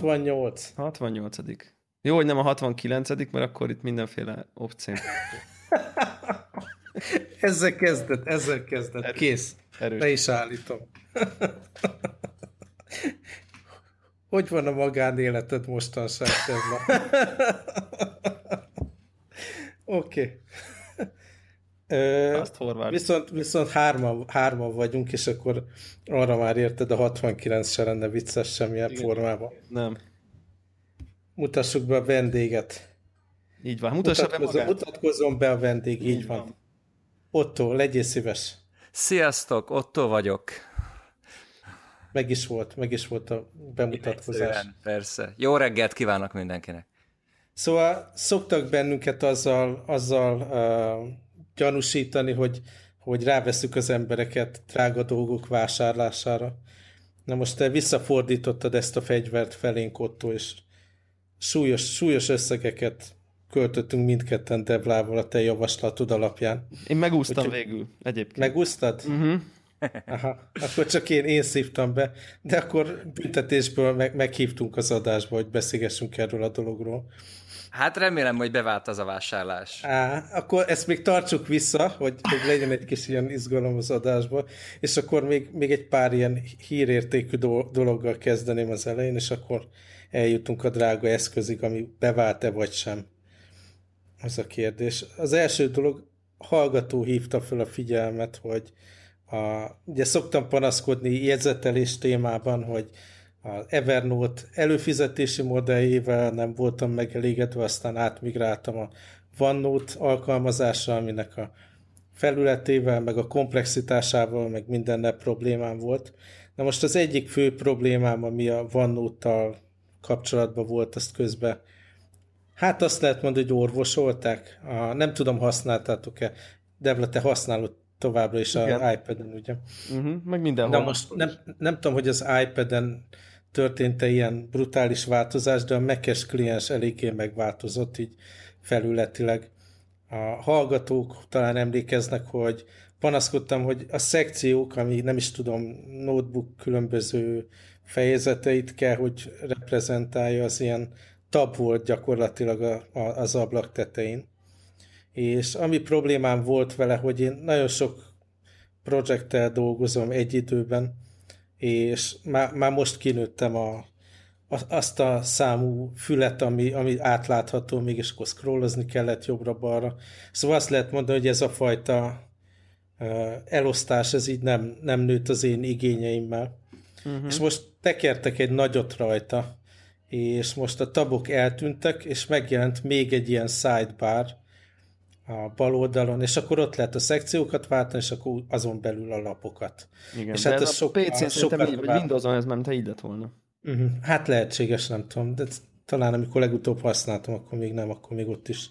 Hello! 68. 68. Jó, hogy nem a 69 mert akkor itt mindenféle opció. ezzel kezdett, ezzel kezdett. Erős. Kész. Erős. Le is állítom. hogy van a magánéleted mostanság? Oké. Okay. Azt Viszont, viszont hárman, hárman vagyunk, és akkor arra már érted, a 69 se lenne vicces semmilyen Igen. formában. Nem. Mutassuk be a vendéget. Így van, mutassa be magát. Mutatkozom be a vendég, így, így van. van. Otto, legyél szíves. Sziasztok, Otto vagyok. Meg is volt, meg is volt a bemutatkozás. Egyszerűen, persze. Jó reggelt kívánok mindenkinek. Szóval szoktak bennünket azzal, azzal uh, gyanúsítani, hogy, hogy ráveszük az embereket drága dolgok vásárlására. Na most te visszafordítottad ezt a fegyvert felénk, Otto, és súlyos, súlyos összegeket költöttünk mindketten Devlával a te javaslatod alapján. Én megúsztam Úgyhogy végül egyébként. Megúsztad? Uh-huh. Aha, akkor csak én, én szívtam be, de akkor büntetésből meg, meghívtunk az adásba, hogy beszélgessünk erről a dologról. Hát remélem, hogy bevált az a vásárlás. Á, akkor ezt még tartsuk vissza, hogy, hogy legyen egy kis ilyen izgalom az adásba, és akkor még, még egy pár ilyen hírértékű dologgal kezdeném az elején, és akkor eljutunk a drága eszközig, ami bevált-e vagy sem. Az a kérdés. Az első dolog, hallgató hívta fel a figyelmet, hogy a, ugye szoktam panaszkodni jegyzetelés témában, hogy az Evernote előfizetési modelljével nem voltam megelégedve, aztán átmigráltam a OneNote alkalmazásra, aminek a felületével, meg a komplexitásával, meg mindennel problémám volt. Na most az egyik fő problémám, ami a OneNote-tal kapcsolatban volt, azt közben Hát azt lehet mondani, hogy orvosolták. A, nem tudom, használtátok-e. Devla, te használod továbbra is Igen. a iPad-en, ugye? Uh-huh, meg mindenhol. De most nem, nem tudom, hogy az iPad-en történt-e ilyen brutális változás, de a Mac-es kliens eléggé megváltozott így felületileg. A hallgatók talán emlékeznek, hogy panaszkodtam, hogy a szekciók, ami nem is tudom, notebook különböző fejezeteit kell, hogy reprezentálja, az ilyen tab volt gyakorlatilag a, a, az ablak tetején. És ami problémám volt vele, hogy én nagyon sok projekttel dolgozom egy időben, és már, már most kinőttem a, azt a számú fület, ami, ami átlátható, mégis akkor scrollozni kellett jobbra-balra. Szóval azt lehet mondani, hogy ez a fajta elosztás, ez így nem, nem nőtt az én igényeimmel. Uh-huh. És most tekertek egy nagyot rajta, és most a tabok eltűntek, és megjelent még egy ilyen sidebar a bal oldalon, és akkor ott lehet a szekciókat váltani, és akkor azon belül a lapokat. Igen, és hát ez a sok, PC-n szerintem így, vagy Windows-on ez nem te így lett volna. Uh-huh. Hát lehetséges, nem tudom, de talán amikor legutóbb használtam, akkor még nem, akkor még ott is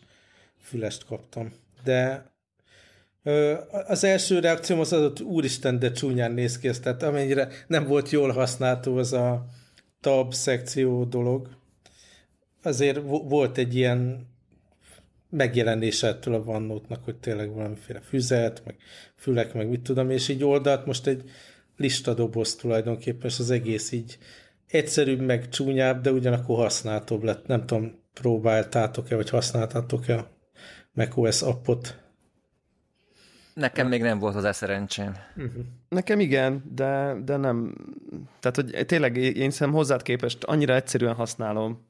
fülest kaptam. De az első reakcióm az hogy úristen, de csúnyán néz ki ez, tehát amennyire nem volt jól használható az a tab szekció dolog, azért volt egy ilyen megjelenése ettől a vannótnak, hogy tényleg valamiféle füzet, meg fülek, meg mit tudom, és így oldalt most egy listadoboz tulajdonképpen, és az egész így egyszerűbb, meg csúnyább, de ugyanakkor használtóbb lett. Nem tudom, próbáltátok-e, vagy használtátok-e a macOS appot? Nekem még nem volt az szerencsém. Uh-huh. Nekem igen, de, de nem. Tehát, hogy tényleg én szerintem hozzád képest annyira egyszerűen használom,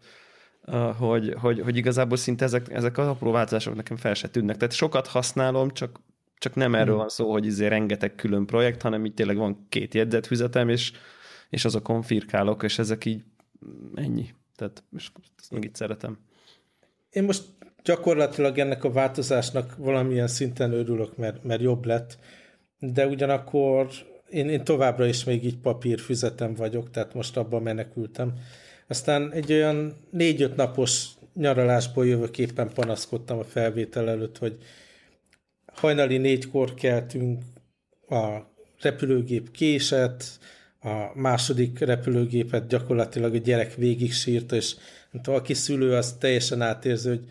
hogy, hogy, hogy igazából szinte ezek, ezek az apró változások nekem fel se tűnnek. Tehát sokat használom, csak, csak nem erről mhm. van szó, hogy izé rengeteg külön projekt, hanem így tényleg van két jegyzetfüzetem, és, és azokon firkálok, és ezek így ennyi. Tehát most ezt meg így szeretem. Én most gyakorlatilag ennek a változásnak valamilyen szinten örülök, mert, mert jobb lett, de ugyanakkor én, én továbbra is még így papírfüzetem vagyok, tehát most abban menekültem. Aztán egy olyan négy-öt napos nyaralásból jövök éppen panaszkodtam a felvétel előtt, hogy hajnali négykor keltünk, a repülőgép késett, a második repülőgépet gyakorlatilag a gyerek végig sírta, és aki szülő, az teljesen átérző, hogy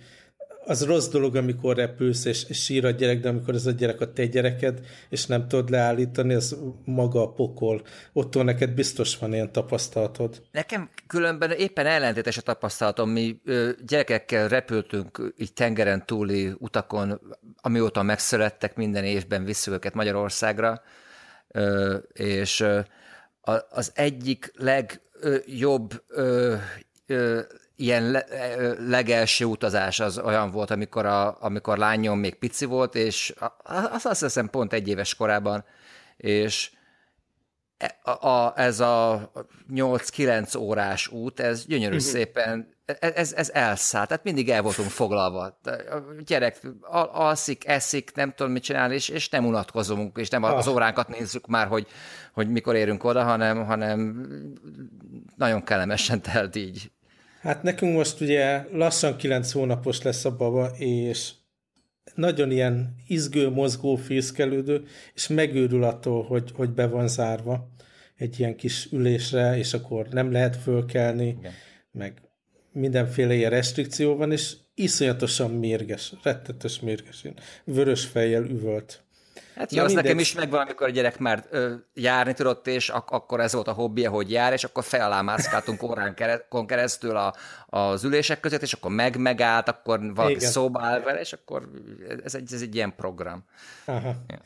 az rossz dolog, amikor repülsz, és, sír a gyerek, de amikor ez a gyerek a te gyereked, és nem tudod leállítani, az maga a pokol. Ottól neked biztos van ilyen tapasztalatod. Nekem különben éppen ellentétes a tapasztalatom. Mi gyerekekkel repültünk így tengeren túli utakon, amióta megszülettek, minden évben visszük őket Magyarországra, és az egyik legjobb ilyen le, legelső utazás az olyan volt, amikor, a, amikor lányom még pici volt, és azt, azt hiszem pont egy éves korában, és e, a, a, ez a 8-9 órás út, ez gyönyörű uh-huh. szépen, e, ez, ez elszállt, tehát mindig el voltunk foglalva. A gyerek alszik, eszik, nem tudom mit csinálni, és, és nem unatkozunk, és nem az ah. óránkat nézzük már, hogy, hogy mikor érünk oda, hanem, hanem nagyon kellemesen telt így Hát nekünk most ugye lassan 9 hónapos lesz a baba, és nagyon ilyen izgő, mozgó, fészkelődő, és megőrül attól, hogy, hogy be van zárva egy ilyen kis ülésre, és akkor nem lehet fölkelni, Igen. meg mindenféle ilyen restrikció van, és iszonyatosan mérges, rettetes mérges, vörös fejjel üvölt. Hát jó, az mindegy. nekem is megvan, amikor a gyerek már ö, járni tudott, és ak- akkor ez volt a hobbija, hogy jár, és akkor fel alá mászkáltunk órán keresztül a, az ülések között, és akkor meg megállt, akkor valaki Igen. szóba áll vele, és akkor ez egy, ez egy ilyen program. Aha. Ja.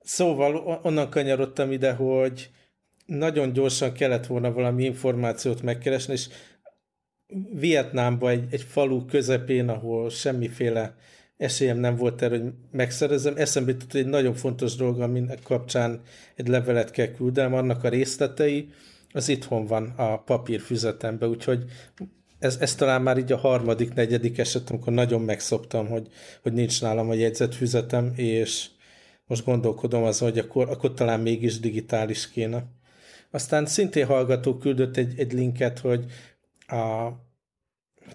Szóval onnan kanyarodtam ide, hogy nagyon gyorsan kellett volna valami információt megkeresni, és Vietnámban egy, egy falu közepén, ahol semmiféle esélyem nem volt erre, hogy megszerezem. Eszembe jutott, egy nagyon fontos dolog, aminek kapcsán egy levelet kell küldenem, annak a részletei, az itthon van a papírfüzetemben, úgyhogy ez, ez talán már így a harmadik, negyedik eset, amikor nagyon megszoptam, hogy, hogy nincs nálam a jegyzetfüzetem, és most gondolkodom azon, hogy akkor, akkor talán mégis digitális kéne. Aztán szintén hallgató küldött egy, egy linket, hogy a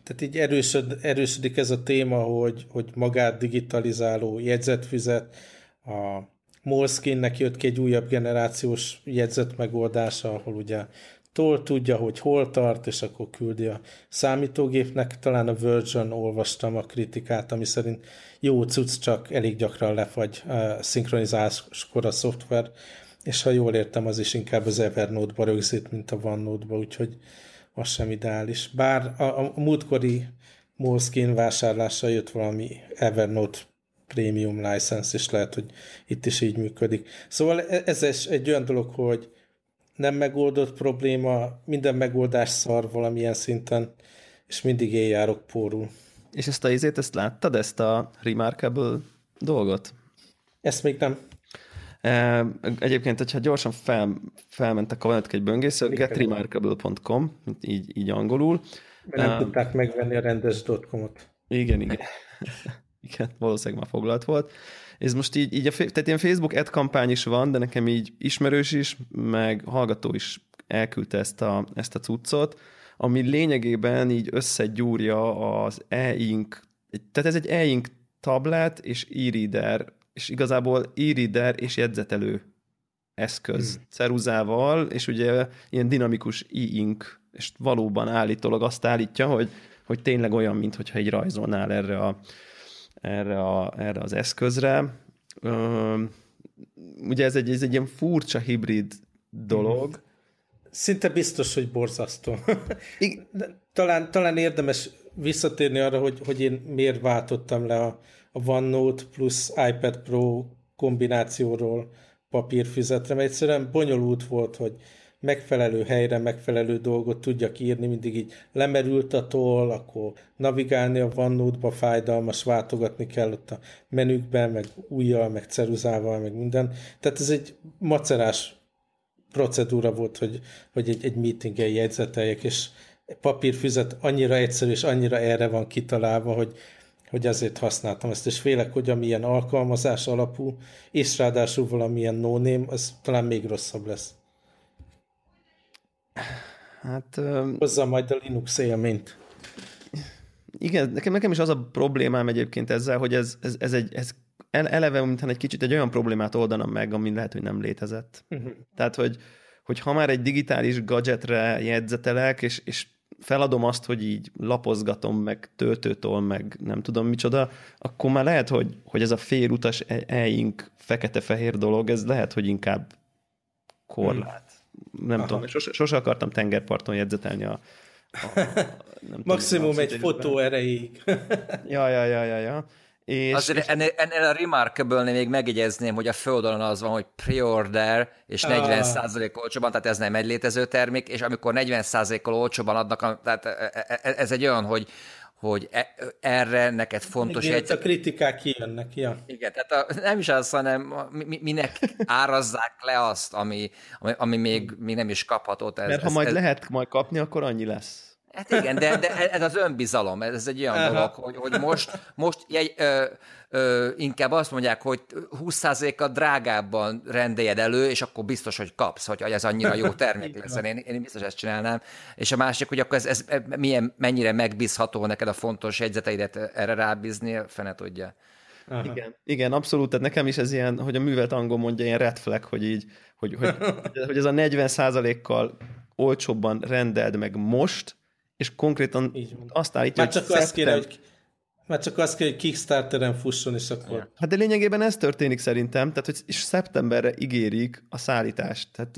tehát így erősöd, erősödik ez a téma, hogy, hogy magát digitalizáló jegyzetfüzet, a Moleskine-nek jött ki egy újabb generációs jegyzet megoldása, ahol ugye tól tudja, hogy hol tart, és akkor küldi a számítógépnek. Talán a Virgin olvastam a kritikát, ami szerint jó cucc, csak elég gyakran lefagy uh, szinkronizáskor a szoftver, és ha jól értem, az is inkább az Evernote-ba rögzít, mint a OneNote-ba, úgyhogy az sem ideális. Bár a, a múltkori Moleskine vásárlással jött valami Evernote Premium license, és lehet, hogy itt is így működik. Szóval e, ez is egy olyan dolog, hogy nem megoldott probléma, minden megoldás szar valamilyen szinten, és mindig éjjárok pórul. És ezt a izét, ezt láttad, ezt a Remarkable dolgot? Ezt még nem. Egyébként, hogyha gyorsan fel, felmentek a egy böngésző, getremarkable.com, így, így angolul. Mert nem uh, tudták megvenni a rendes .com-ot. Igen, igen. igen, valószínűleg már foglalt volt. Ez most így, így a, tehát ilyen Facebook ad kampány is van, de nekem így ismerős is, meg hallgató is elküldte ezt a, ezt a cuccot, ami lényegében így összegyúrja az e-ink, tehát ez egy e-ink tablet és e-reader és igazából e-reader és jegyzetelő eszköz hmm. ceruzával, és ugye ilyen dinamikus e-ink, és valóban állítólag azt állítja, hogy, hogy tényleg olyan, mint hogyha egy rajzolnál erre, a, erre, a, erre az eszközre. Ö, ugye ez egy, ez egy ilyen furcsa hibrid dolog. Hmm. Szinte biztos, hogy borzasztó. talán, talán érdemes visszatérni arra, hogy, hogy én miért váltottam le a, OneNote plusz iPad Pro kombinációról papírfüzetre, mert egyszerűen bonyolult volt, hogy megfelelő helyre, megfelelő dolgot tudjak írni, mindig így lemerült a toll, akkor navigálni a OneNote-ba fájdalmas, váltogatni kell ott a menükben, meg újjal, meg ceruzával, meg minden. Tehát ez egy macerás procedúra volt, hogy, hogy egy, egy meetingen jegyzeteljek, és papírfüzet annyira egyszerű, és annyira erre van kitalálva, hogy hogy ezért használtam ezt, és félek, hogy amilyen alkalmazás alapú, és ráadásul valamilyen no az talán még rosszabb lesz. Hát... Um... Hozza majd a Linux élményt. Igen, nekem, nekem is az a problémám egyébként ezzel, hogy ez, ez, ez egy, ez eleve, mintha egy kicsit egy olyan problémát oldanam meg, ami lehet, hogy nem létezett. Uh-huh. Tehát, hogy, hogy ha már egy digitális gadgetre jegyzetelek, és, és feladom azt, hogy így lapozgatom, meg töltőtól, meg nem tudom micsoda, akkor már lehet, hogy, hogy ez a félutas e-ink fekete-fehér dolog, ez lehet, hogy inkább korlát. Hmm. Nem Aha. tudom, sose, sose akartam tengerparton jegyzetelni a, a nem Maximum tudom, egy fotó erejéig. ja, ja, ja, ja, ja. És, Azért és... ennél, ennél a remarkable még megjegyezném, hogy a földön az van, hogy pre-order, és 40% ah. olcsóban, tehát ez nem egy létező termék, és amikor 40%-kal olcsóban adnak, tehát e, e, e, ez egy olyan, hogy, hogy erre neked fontos... Igen, egy... a kritikák kijönnek, ja. Igen, tehát a, nem is az, hanem mi, minek árazzák le azt, ami, ami, ami még, még nem is kapható. Ez, Mert ha majd ez, lehet majd kapni, akkor annyi lesz. Hát igen, de, de ez az önbizalom, ez egy olyan Aha. dolog, hogy, hogy most, most jegy, ö, ö, inkább azt mondják, hogy 20%-kal drágábban rendeljed elő, és akkor biztos, hogy kapsz, hogy ez annyira jó termék lesz. Én, én biztos ezt csinálnám. És a másik, hogy akkor ez, ez milyen, mennyire megbízható neked a fontos jegyzeteidet erre rábízni, fene tudja. Aha. Igen, igen, abszolút, tehát nekem is ez ilyen, hogy a művelt angol mondja, ilyen red flag, hogy így, hogy, hogy, hogy ez a 40% kal olcsóbban rendeld meg most, és konkrétan Így azt állítja, Már csak hogy azt kéne, hogy már csak azt kell, hogy Kickstarteren fusson, és akkor... Hát de lényegében ez történik szerintem, tehát hogy és szeptemberre ígérik a szállítást. Tehát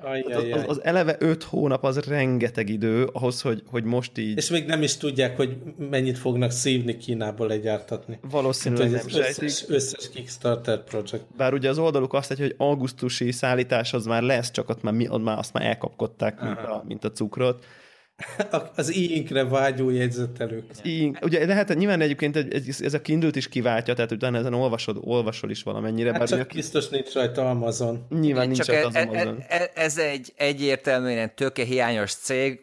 az, az, az eleve öt hónap az rengeteg idő ahhoz, hogy, hogy most így... És még nem is tudják, hogy mennyit fognak szívni Kínából legyártatni. Valószínűleg nem összes, összes Kickstarter projekt. Bár ugye az oldaluk azt egy, hogy augusztusi szállítás az már lesz, csak ott már, ott már azt már elkapkodták, mint a, mint a cukrot. Az e-inkre vágyó jegyzetelők. E ugye lehet, nyilván egyébként ez a kindle is kiváltja, tehát utána ezen olvasod, olvasol is valamennyire. Hát csak biztos nincs rajta Amazon. Nyilván nincs csak rajta e- e- Amazon. Ez, ez egy egyértelműen tőke hiányos cég,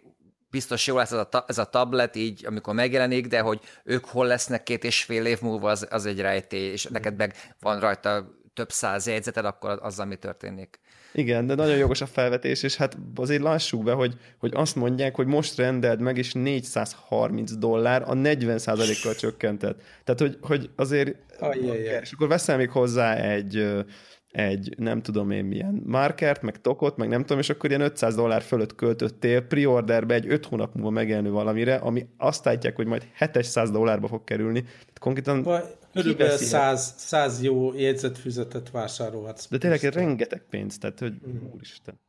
biztos jó lesz ez a, ez a tablet így, amikor megjelenik, de hogy ők hol lesznek két és fél év múlva, az, az egy rejtély, és neked meg van rajta több száz jegyzeted, akkor az, ami történik. Igen, de nagyon jogos a felvetés, és hát azért lássuk be, hogy, hogy azt mondják, hogy most rendeld meg, és 430 dollár a 40%-kal csökkentett. Tehát, hogy, hogy azért... Ajjajjaj. És akkor veszel még hozzá egy, egy nem tudom én milyen markert, meg tokot, meg nem tudom, és akkor ilyen 500 dollár fölött költöttél pre-orderbe egy 5 hónap múlva megjelenő valamire, ami azt állítják, hogy majd 700 dollárba fog kerülni. Tehát konkrétan Körülbelül 100, 100 jó jegyzetfüzetet vásárolhatsz. De tényleg rengeteg pénz, tehát hogy mm. úristen.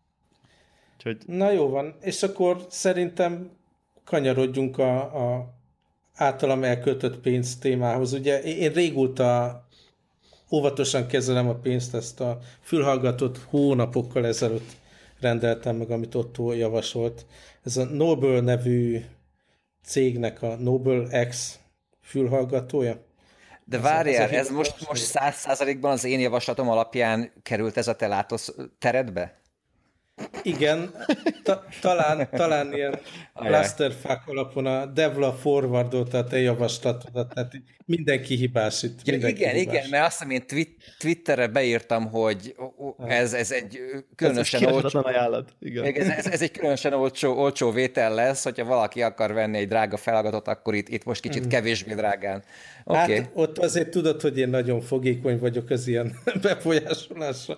Úgyhogy... Na jó van, és akkor szerintem kanyarodjunk a, a általam elköltött pénz témához. Ugye én régóta óvatosan kezelem a pénzt, ezt a fülhallgatót hónapokkal ezelőtt rendeltem meg, amit Otto javasolt. Ez a Noble nevű cégnek a Noble X fülhallgatója. De várjál, ez, ez most, most száz százalékban az én javaslatom alapján került ez a te látosz teredbe? Igen, ta, talán, talán ilyen clusterfuck alapon a Devla forwardolta a te javaslatodat, tehát mindenki hibás itt. Ja, mindenki igen, hibás. igen, mert azt hiszem, én Twitterre beírtam, hogy ez, ez egy különösen ez olcsó... ajánlat, igen. Ez, ez, ez, egy különösen olcsó, olcsó vétel lesz, hogyha valaki akar venni egy drága feladatot, akkor itt, itt most kicsit mm. kevésbé drágán. Okay. Hát ott azért tudod, hogy én nagyon fogékony vagyok az ilyen befolyásolásra,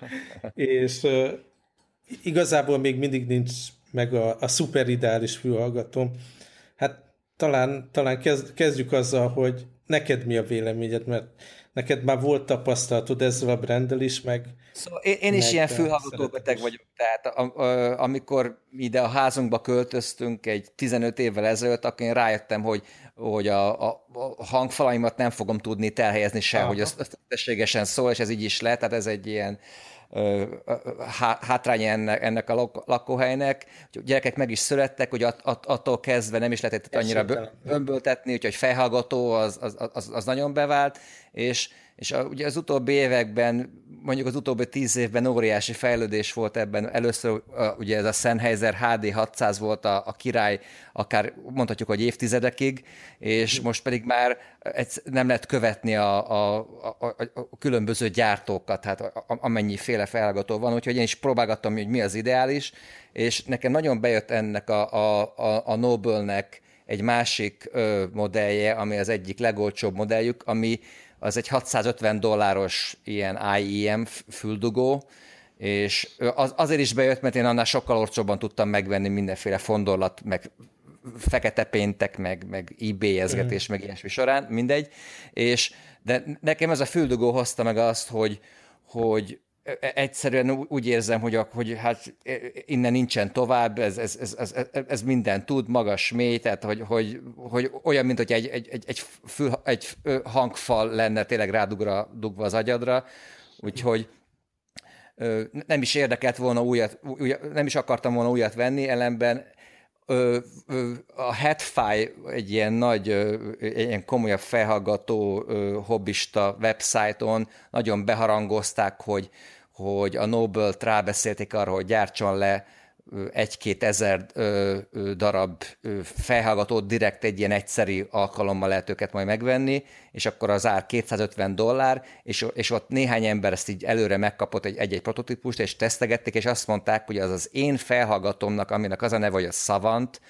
és igazából még mindig nincs meg a, a szuper ideális fülhallgatóm. Hát talán, talán kezd, kezdjük azzal, hogy neked mi a véleményed, mert neked már volt tapasztalatod ezzel a brandel is, meg... Szóval én, én is ilyen fülhallgató beteg vagyok, tehát a, a, amikor ide a házunkba költöztünk egy 15 évvel ezelőtt, akkor én rájöttem, hogy, hogy a, a, a hangfalaimat nem fogom tudni elhelyezni se, Aha. hogy az tességesen szól, és ez így is lehet, tehát ez egy ilyen hátránya ennek, ennek a lakóhelynek. A gyerekek meg is születtek, hogy att, att, attól kezdve nem is lehetett annyira bömböltetni, úgyhogy fejhallgató az, az, az, az nagyon bevált, és és a, ugye az utóbbi években, mondjuk az utóbbi tíz évben óriási fejlődés volt ebben. Először a, ugye ez a Sennheiser HD 600 volt a, a király, akár mondhatjuk, hogy évtizedekig, és most pedig már nem lehet követni a, a, a, a, a különböző gyártókat, hát amennyi féle felhallgató van, úgyhogy én is próbálgattam, hogy mi az ideális, és nekem nagyon bejött ennek a, a, a, a Noble-nek egy másik ö, modellje, ami az egyik legolcsóbb modelljük, ami az egy 650 dolláros ilyen IEM füldugó, és az, azért is bejött, mert én annál sokkal olcsóbban tudtam megvenni mindenféle fondorlat, meg fekete péntek, meg, meg eBay-ezgetés, mm. meg ilyesmi során, mindegy, és de nekem ez a füldugó hozta meg azt, hogy, hogy egyszerűen úgy érzem, hogy, hogy hát e, innen nincsen tovább, ez, ez, ez, ez, ez minden tud, magas, mély, tehát hogy, hogy, hogy olyan, mint hogy egy, egy, egy, egy, fül, egy hangfal lenne tényleg rádugra dugva az agyadra, úgyhogy nem is érdekelt volna újat, újat, nem is akartam volna újat venni, ellenben. A Headfy egy ilyen nagy, egy ilyen komolyabb felhallgató hobbista websájton nagyon beharangozták, hogy hogy a Nobel-t rábeszélték arra, hogy gyártson le egy-két ezer darab felhallgatót direkt egy ilyen egyszeri alkalommal lehet őket majd megvenni, és akkor az ár 250 dollár, és, és ott néhány ember ezt így előre megkapott egy, egy-egy prototípust, és tesztegették, és azt mondták, hogy az az én felhallgatomnak, aminek az a neve, hogy a Savant,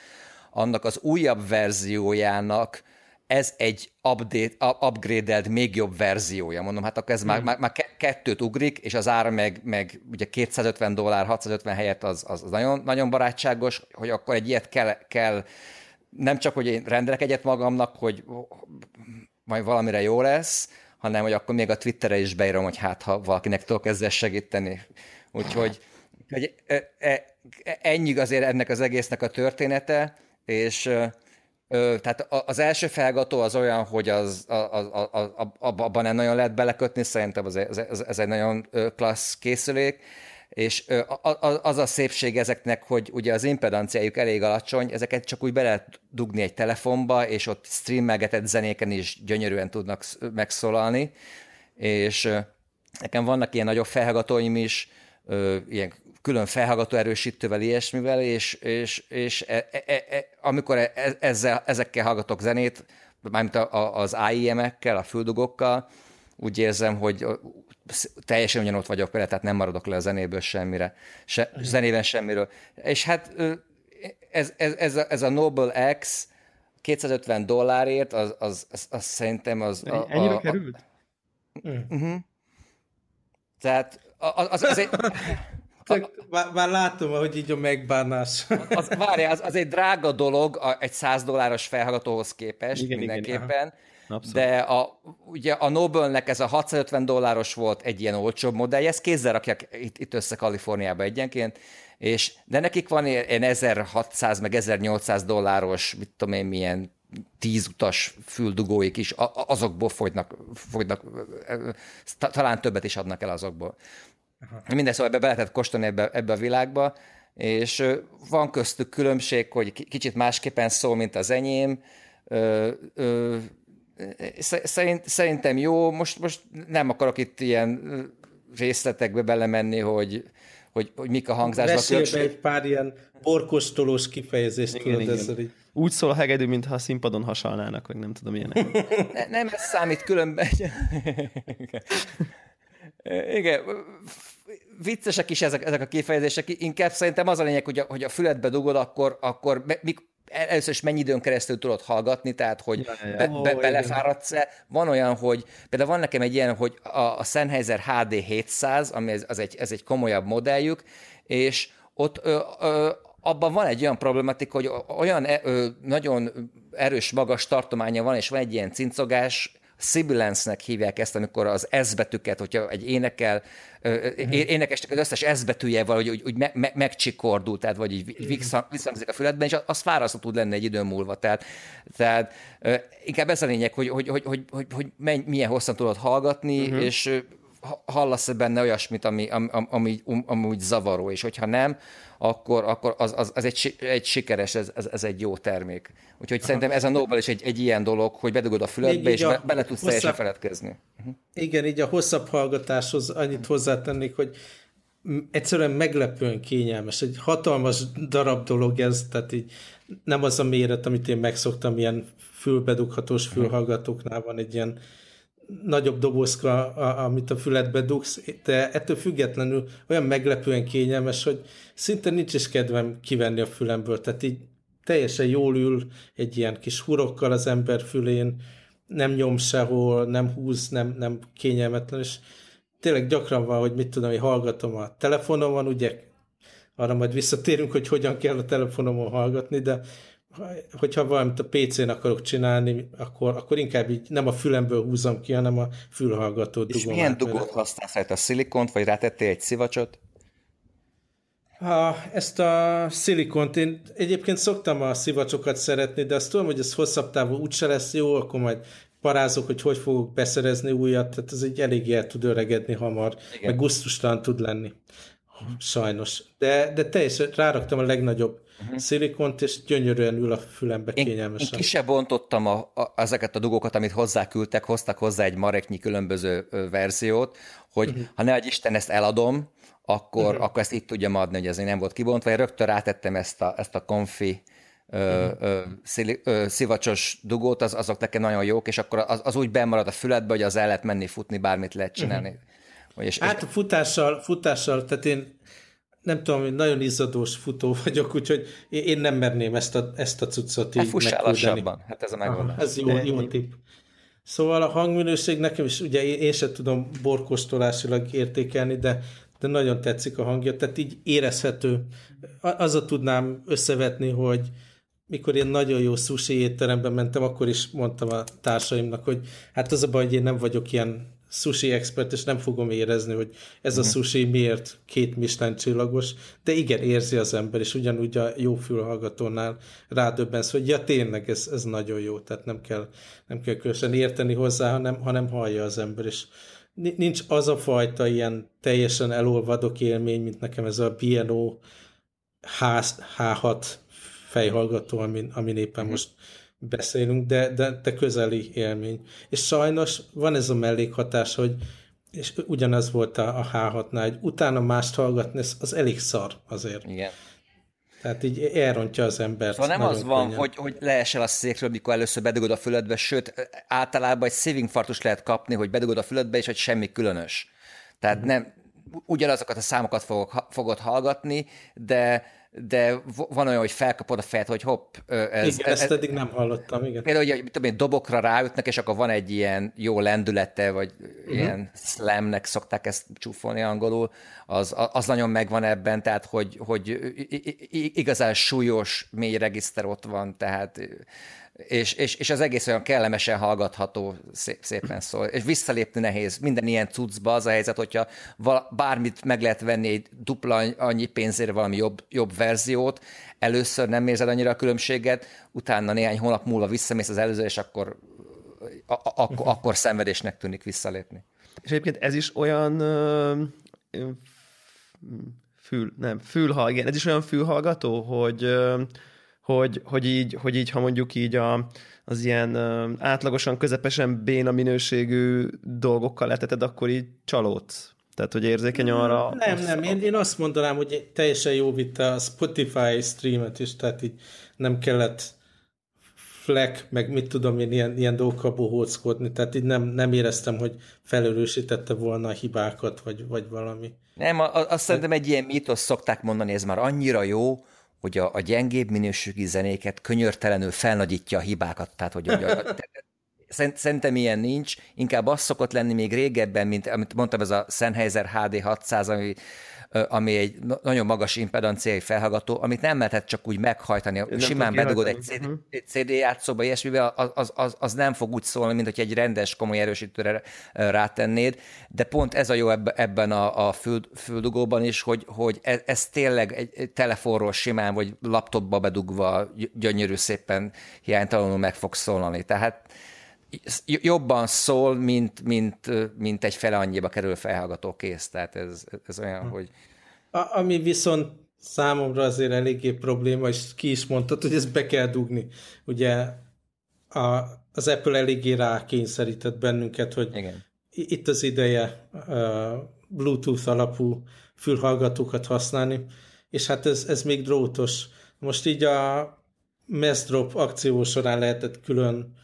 annak az újabb verziójának ez egy update, upgrade még jobb verziója. Mondom, hát akkor ez hmm. már, már, már kettőt ugrik, és az ára meg, meg ugye 250 dollár, 650 helyett az, az nagyon, nagyon barátságos, hogy akkor egy ilyet kell, kell nem csak, hogy én rendelek egyet magamnak, hogy majd valamire jó lesz, hanem hogy akkor még a Twitterre is beírom, hogy hát ha valakinek tudok ezzel segíteni. Úgyhogy hogy e, e, ennyi azért ennek az egésznek a története, és tehát az első felgató az olyan, hogy az, az, az, az, abban nem nagyon lehet belekötni, szerintem az, ez, ez egy nagyon klassz készülék, és az a szépség ezeknek, hogy ugye az impedanciájuk elég alacsony, ezeket csak úgy be lehet dugni egy telefonba, és ott streamelgetett zenéken is gyönyörűen tudnak megszólalni, és nekem vannak ilyen nagyobb felhallgatóim is, ilyen külön felhallgató erősítővel, ilyesmivel, és, és, és e, e, e, e amikor e, ezzel, ezekkel hallgatok zenét, mármint a, a, az AIM-ekkel, a füldugokkal, úgy érzem, hogy teljesen ugyanott vagyok vele, tehát nem maradok le a zenéből semmire, se, zenében semmiről. És hát ez, ez, ez, a, ez a Noble X 250 dollárért, az, az, az, az szerintem az... A, a, Ennyire a, került? A, uh-huh. Tehát az, az, az egy... Csak már, már látom, hogy így a megbánás. Az, várjál, az, az egy drága dolog a, egy 100 dolláros felhallgatóhoz képest igen, mindenképpen. Igen, de a, ugye a Noble-nek ez a 650 dolláros volt egy ilyen olcsóbb modell, ezt kézzel rakják itt, itt össze Kaliforniába egyenként, és, de nekik van ilyen 1600 meg 1800 dolláros, mit tudom én, milyen tíz utas füldugóik is, azokból fogynak, fogynak, talán többet is adnak el azokból. Aha. Minden szóval ebbe be lehetett kóstolni ebbe, ebbe a világba, és van köztük különbség, hogy kicsit másképpen szól, mint az enyém. Ö, ö, szerint, szerintem jó, most, most nem akarok itt ilyen részletekbe belemenni, hogy, hogy, hogy mik a hangzásban. Mesélj egy pár ilyen borkostolós kifejezést igen, tudod igen. így. Úgy szól a hegedű, mintha a színpadon hasalnának, vagy nem tudom, ilyenek. ne, nem ez számít különben. Igen, viccesek is ezek, ezek a kifejezések, inkább szerintem az a lényeg, hogy a, hogy a füledbe dugod, akkor, akkor mik, először is mennyi időn keresztül tudod hallgatni, tehát hogy ja. Be, be, oh, belefáradsz-e. Van olyan, hogy például van nekem egy ilyen, hogy a, a Sennheiser HD 700, ami ez, az egy, ez egy komolyabb modelljük, és ott ö, ö, abban van egy olyan problematika, hogy olyan ö, nagyon erős, magas tartománya van, és van egy ilyen cincogás, sibilance-nek hívják ezt, amikor az S betűket, hogyha egy énekel, uh-huh. énekesnek az összes S betűje van, hogy úgy, úgy me, me, megcsikordul, tehát vagy így visszhangzik a füledben, és az fárasztó tud lenni egy idő múlva. Tehát, tehát inkább ez a lényeg, hogy, hogy, hogy, hogy, hogy, hogy milyen hosszan tudod hallgatni, uh-huh. és hallasz-e benne olyasmit, ami, ami, ami, ami úgy zavaró, és hogyha nem, akkor, akkor az, az, az egy, egy sikeres, ez, ez, ez egy jó termék. Úgyhogy Aha. szerintem ez a Nobel is egy, egy ilyen dolog, hogy bedugod a füledbe, és a bele tudsz hosszabb, teljesen feledkezni. Uh-huh. Igen, így a hosszabb hallgatáshoz annyit hozzátennék, hogy egyszerűen meglepően kényelmes. Egy hatalmas darab dolog ez, tehát így nem az a méret, amit én megszoktam, ilyen fülbedughatós fülhallgatóknál van egy ilyen nagyobb dobozka, amit a füledbe dugsz, de ettől függetlenül olyan meglepően kényelmes, hogy szinte nincs is kedvem kivenni a fülemből, tehát így teljesen jól ül egy ilyen kis hurokkal az ember fülén, nem nyom sehol, nem húz, nem, nem kényelmetlen, és tényleg gyakran van, hogy mit tudom, hogy hallgatom a telefonomon, ugye arra majd visszatérünk, hogy hogyan kell a telefonomon hallgatni, de hogyha valamit a PC-n akarok csinálni, akkor, akkor inkább így nem a fülemből húzom ki, hanem a fülhallgatót És milyen dugót használsz? Hát a szilikont, vagy rátettél egy szivacsot? Ha, ezt a szilikont, én egyébként szoktam a szivacsokat szeretni, de azt tudom, hogy ez hosszabb távon úgyse lesz jó, akkor majd parázok, hogy hogy fogok beszerezni újat, tehát ez egy eléggé el tud öregedni hamar, Igen. meg gusztustalan tud lenni. Sajnos. De, de teljesen ráraktam a legnagyobb uh-huh. szilikont, és gyönyörűen ül a fülembe én, kényelmesen. Én kisebb bontottam a, a, ezeket a dugókat, amit hozzáküldtek, hoztak hozzá egy mareknyi különböző verziót, hogy uh-huh. ha ne egy Isten ezt eladom, akkor, uh-huh. akkor ezt itt tudjam adni, hogy ez nem volt kibontva. Én rögtön rátettem ezt a, ezt a konfi ö, ö, szili, ö, szivacsos dugót, az, azok nekem nagyon jók, és akkor az, az úgy bemarad a füledbe, hogy az el lehet menni, futni, bármit lehet csinálni. Uh-huh. És, hát és... futással, futással, tehát én nem tudom, hogy nagyon izzadós futó vagyok, úgyhogy én nem merném ezt a, ezt a cuccot így hát lassabban, hát ez a megoldás. Aha, ez jó, jó tipp. Szóval a hangminőség nekem is, ugye én, én sem tudom borkostolásilag értékelni, de de nagyon tetszik a hangja, tehát így érezhető. Azzal tudnám összevetni, hogy mikor én nagyon jó sushi étteremben mentem, akkor is mondtam a társaimnak, hogy hát az a baj, hogy én nem vagyok ilyen sushi expert, és nem fogom érezni, hogy ez a mhm. sushi miért két Michelin csillagos, de igen, érzi az ember, és ugyanúgy a jó fülhallgatónál rádöbbensz, hogy ja tényleg, ez, ez nagyon jó, tehát nem kell, nem kell különösen érteni hozzá, hanem, hanem hallja az ember, és nincs az a fajta ilyen teljesen elolvadok élmény, mint nekem ez a BNO H6 fejhallgató, amin, amin éppen mm. most beszélünk, de, de, de közeli élmény. És sajnos van ez a mellékhatás, hogy és ugyanaz volt a, a H6-nál, hogy utána mást hallgatni, ez, az elég szar azért. Igen. Tehát így elrontja az embert. Szóval nem az van, hogy, hogy leesel a székről, mikor először bedugod a füledbe, sőt, általában egy szíving fartus lehet kapni, hogy bedugod a füledbe, és hogy semmi különös. Tehát mm. nem, ugyanazokat a számokat fogok, fogod hallgatni, de de van olyan, hogy felkapod a fejet, hogy hopp. Ez, igen, ez, ezt eddig nem hallottam, igen. Például, hogy tudom én, dobokra ráütnek, és akkor van egy ilyen jó lendülete, vagy uh-huh. ilyen slamnek szokták ezt csúfolni angolul, az, az nagyon megvan ebben, tehát hogy, hogy igazán súlyos, mély regiszter ott van, tehát és, és, és az egész olyan kellemesen hallgatható, szép, szépen szól. És visszalépni nehéz. Minden ilyen cuccba az a helyzet, hogyha bármit meg lehet venni egy dupla annyi pénzére valami jobb, jobb verziót, először nem érzed annyira a különbséget, utána néhány hónap múlva visszamész az előző, és akkor, a, a, akkor, uh-huh. akkor szenvedésnek tűnik visszalépni. És egyébként ez is olyan ö, fül, nem, fülhallgató, igen, ez is olyan fülhallgató, hogy ö, hogy, hogy, így, hogy így, ha mondjuk így a, az ilyen átlagosan közepesen béna minőségű dolgokkal leteted, akkor így csalódsz. Tehát, hogy érzékeny arra... Nem, nem, én, én azt mondanám, hogy teljesen jó vitte a Spotify streamet is, tehát így nem kellett fleck, meg mit tudom én, ilyen, ilyen dolgokkal bohóckodni, tehát így nem, nem éreztem, hogy felelősítette volna a hibákat, vagy, vagy valami. Nem, azt szerintem egy ilyen mítosz szokták mondani, ez már annyira jó, hogy a, a gyengébb minőségű zenéket könyörtelenül felnagyítja a hibákat, tehát hogy, hogy a, Szerintem ilyen nincs, inkább az szokott lenni még régebben, mint amit mondtam, ez a Sennheiser HD 600, ami ami egy nagyon magas impedanciai felhallgató, amit nem lehetett csak úgy meghajtani. Nem Simán bedugod egy CD, uh-huh. egy CD játszóba, ilyesmivel, az, az, az, az nem fog úgy szólni, mint hogy egy rendes, komoly erősítőre rátennéd, de pont ez a jó ebben a, a fül, füldugóban is, hogy, hogy ez, ez tényleg egy telefonról simán, vagy laptopba bedugva gyönyörű szépen hiánytalanul meg fog szólani. Tehát jobban szól, mint, mint, mint egy fele annyiba kerül felhallgató kész. Tehát ez, ez olyan, hm. hogy... A, ami viszont számomra azért eléggé probléma, és ki is mondtad, hogy ezt be kell dugni. Ugye a, az Apple eléggé rákényszerített bennünket, hogy Igen. itt az ideje uh, Bluetooth alapú fülhallgatókat használni, és hát ez, ez még drótos. Most így a Drop akció során lehetett külön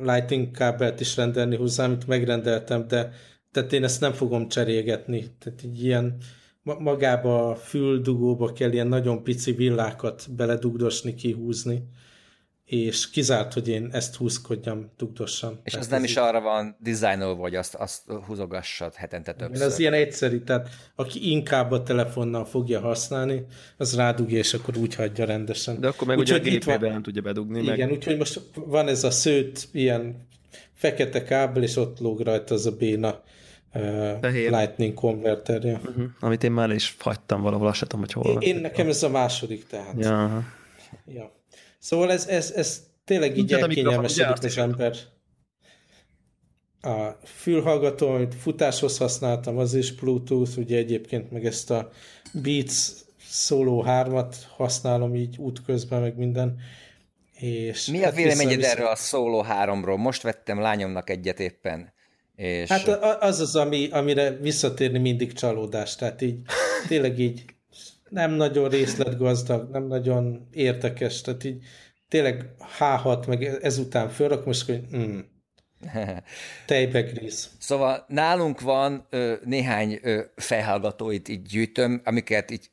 Lightning kábelt is rendelni hozzá, amit megrendeltem, de tehát én ezt nem fogom cserélgetni. Tehát így ilyen magába a füldugóba kell ilyen nagyon pici villákat beledugdosni, kihúzni, és kizárt, hogy én ezt húzkodjam, tugdossam. És az nem is arra van dizájnolva, hogy azt, azt húzogassad hetente többször. Ez ilyen egyszerű, tehát aki inkább a telefonnal fogja használni, az rádugja, és akkor úgy hagyja rendesen. De akkor meg úgy, ugye a gépébe nem tudja bedugni. Igen, meg... úgyhogy most van ez a szőt, ilyen fekete kábel, és ott lóg rajta az a béna uh, Lightning konverterje. Uh-huh. Amit én már is hagytam valahol, azt tudom, hogy hol én, én nekem ez a második, tehát. Ja. ja. Szóval ez, ez, ez tényleg így elkényelmesedik az ember. A fülhallgató, amit futáshoz használtam, az is Bluetooth, ugye egyébként meg ezt a Beats Solo 3-at használom így útközben, meg minden. És Mi a hát véleményed vissza, erről a Solo 3-ról? Most vettem lányomnak egyet éppen. És... Hát az az, ami, amire visszatérni mindig csalódás. Tehát így tényleg így nem nagyon részletgazdag, nem nagyon érdekes, tehát így tényleg H6, meg ezután fölrak, most hogy mm, Tejbegrész. Szóval nálunk van ö, néhány ö, felhallgatóit így gyűjtöm, amiket így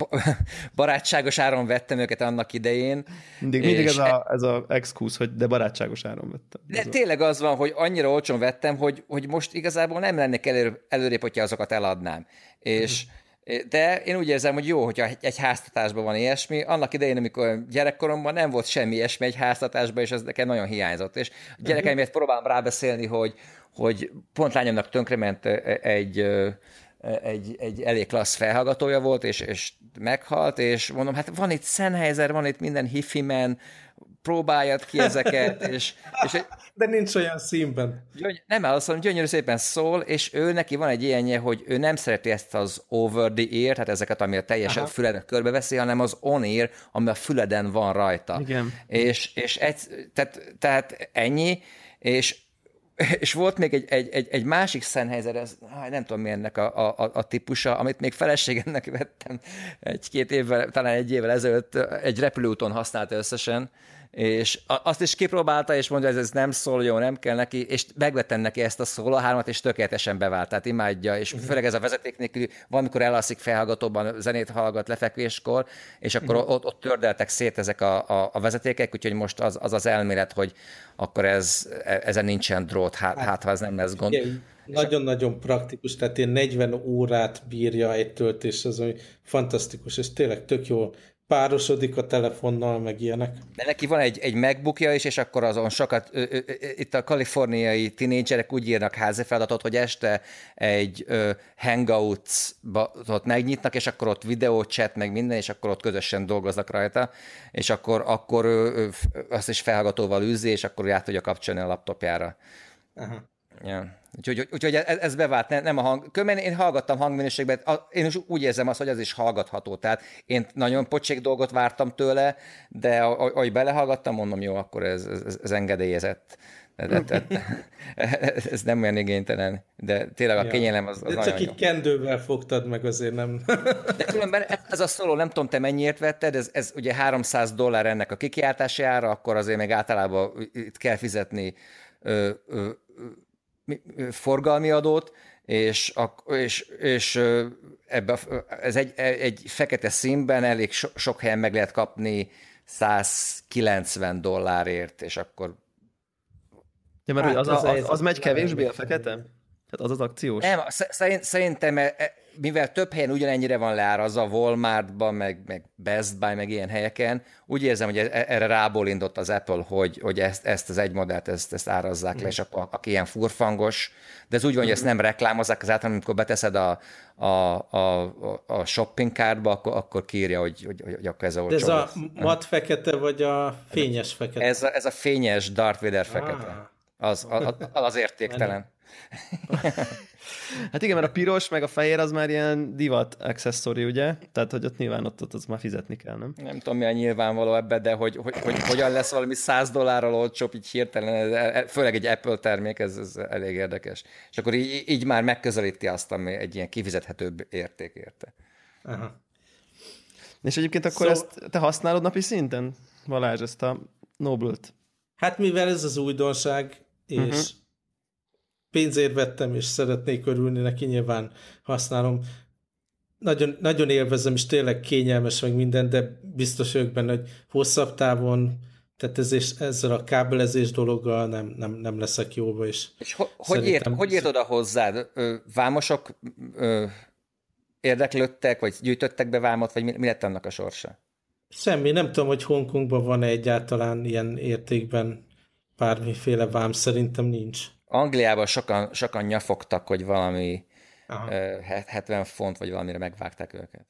barátságos áron vettem őket annak idején. Mindig, mindig ez, a, ez a exkúz, hogy de barátságos áron vettem. De tényleg az van, hogy annyira olcsón vettem, hogy, hogy most igazából nem lennék elő, előrébb, hogyha azokat eladnám. És uh-huh de én úgy érzem, hogy jó, hogyha egy háztatásban van ilyesmi. Annak idején, amikor gyerekkoromban nem volt semmi ilyesmi egy háztatásban, és ez nekem nagyon hiányzott. És a gyerekeimért próbálom rábeszélni, hogy, hogy pont lányomnak tönkrement egy, egy, egy elég klassz felhallgatója volt, és, és meghalt, és mondom, hát van itt Sennheiser, van itt minden hifimen, próbáljad ki ezeket, és, és de nincs olyan színben. Gyöny- nem, azt mondom, gyönyörű szépen szól, és ő neki van egy ilyenje, hogy ő nem szereti ezt az over the ear, tehát ezeket, ami a teljesen Aha. füledet körbeveszi, hanem az on ear, ami a füleden van rajta. Igen. És, és egy, tehát, tehát ennyi, és és volt még egy, egy, egy, egy másik Sennheiser, ez, nem tudom mi ennek a, a, a típusa, amit még feleségemnek vettem egy-két évvel, talán egy évvel ezelőtt egy repülőúton használta összesen, és azt is kipróbálta, és mondja, hogy ez nem szól jó, nem kell neki, és megvettem neki ezt a szóló hármat, és tökéletesen bevált, tehát imádja, és uh-huh. főleg ez a vezeték nélkül, valamikor elalszik felhallgatóban, zenét hallgat lefekvéskor, és akkor uh-huh. ott, ott tördeltek szét ezek a, a, a vezetékek, úgyhogy most az, az az elmélet, hogy akkor ez, ezen nincsen drót, hát, hát, hát ha ez nem lesz gond. Nagyon-nagyon praktikus, tehát ilyen 40 órát bírja egy töltés, az ami fantasztikus, és tényleg tök jó párosodik a telefonnal, meg ilyenek. De neki van egy, egy MacBookja is, és akkor azon sokat, ö, ö, ö, itt a kaliforniai tinédzserek úgy írnak házi feladatot, hogy este egy ö, Hangouts-ot megnyitnak, és akkor ott videóchat, meg minden, és akkor ott közösen dolgoznak rajta, és akkor, akkor ö, ö, azt is felhallgatóval űzi, és akkor át tudja kapcsolni a laptopjára. Aha. Ja. Úgyhogy, úgyhogy ez, ez bevált, ne, nem a hang. Kömen én hallgattam hangminőségben, én is úgy érzem azt, hogy az is hallgatható. Tehát én nagyon pocsék dolgot vártam tőle, de ahogy belehallgattam, mondom, jó, akkor ez, ez, ez engedélyezett. Ez nem olyan igénytelen, de tényleg a ja. kényelem az, az de csak így kendővel fogtad meg, azért nem. De különben ez a szóló, nem tudom, te mennyiért vetted, ez, ez ugye 300 dollár ennek a kikiáltási ára, akkor azért még általában itt kell fizetni ö, ö, forgalmi adót, és, és, és ebbe, ez egy, egy fekete színben elég so, sok helyen meg lehet kapni 190 dollárért, és akkor... Ja, mert hát, az, az, az, az megy kevésbé a fekete? Tehát az az akciós? Nem, szerintem e, e, mivel több helyen ugyanennyire van az a Walmartban, meg, meg Best Buy, meg ilyen helyeken, úgy érzem, hogy e, erre rábólindott az Apple, hogy, hogy ezt, ezt az egy modellt, ezt, ezt árazzák mm. le, és akkor aki ilyen furfangos, de ez úgy van, hogy ezt nem reklámozzák, az általán, amikor beteszed a, a, a, a shopping cardba, akkor, akkor kírja, hogy, hogy, hogy akkor ez a olcsó. De ez a mat fekete, vagy a fényes fekete? Ez a, ez a fényes Darth Vader fekete. Ah. Az, az, az értéktelen. Hát igen, mert a piros meg a fehér az már ilyen divat accessory, ugye? Tehát, hogy ott nyilván ott, ott az már fizetni kell, nem? Nem tudom, mi a nyilvánvaló ebbe, de hogy, hogy, hogy hogyan lesz valami 100 dollárral olcsóbb így hirtelen, főleg egy Apple termék, ez, ez elég érdekes. És akkor így, így már megközelíti azt, ami egy ilyen kifizethetőbb érték érte. Aha. És egyébként akkor so, ezt te használod napi szinten, Balázs, ezt a Noble-t? Hát mivel ez az újdonság, és uh-huh pénzért vettem, és szeretnék örülni neki, nyilván használom. Nagyon, nagyon élvezem, és tényleg kényelmes meg minden, de biztos vagyok benne, hogy hosszabb távon tehát ez, és ezzel a kábelezés dologgal nem, nem, nem leszek jóba, és, és ho, hogy, ért, hogy ért oda hozzád? Vámosok ö, érdeklődtek, vagy gyűjtöttek be vámot, vagy mi, mi lett annak a sorsa? Semmi, nem tudom, hogy Hongkongban van-e egyáltalán ilyen értékben bármiféle vám, szerintem nincs. Angliában sokan, sokan nyafogtak, hogy valami Aha. 70 font, vagy valamire megvágták őket.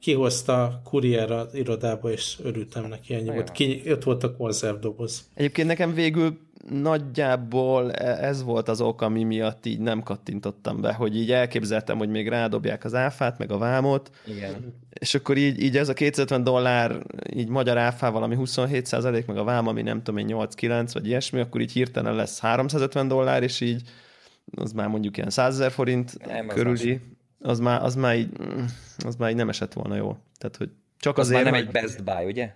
Kihozta a kurier az irodába, és örültem neki, ennyi volt. Ki, ott volt a konzervdoboz. Egyébként nekem végül nagyjából e- ez volt az ok, ami miatt így nem kattintottam be, hogy így elképzeltem, hogy még rádobják az áfát, meg a vámot, Igen. és akkor így, így ez a 250 dollár, így magyar áfával, valami 27 százalék, meg a vám, ami nem tudom én 8-9, vagy ilyesmi, akkor így hirtelen lesz 350 dollár, és így az már mondjuk ilyen 100 ezer forint nem, körüli, az már, az, már így, az már így nem esett volna jó. Tehát, hogy csak az azért, már nem egy Best Buy, ugye?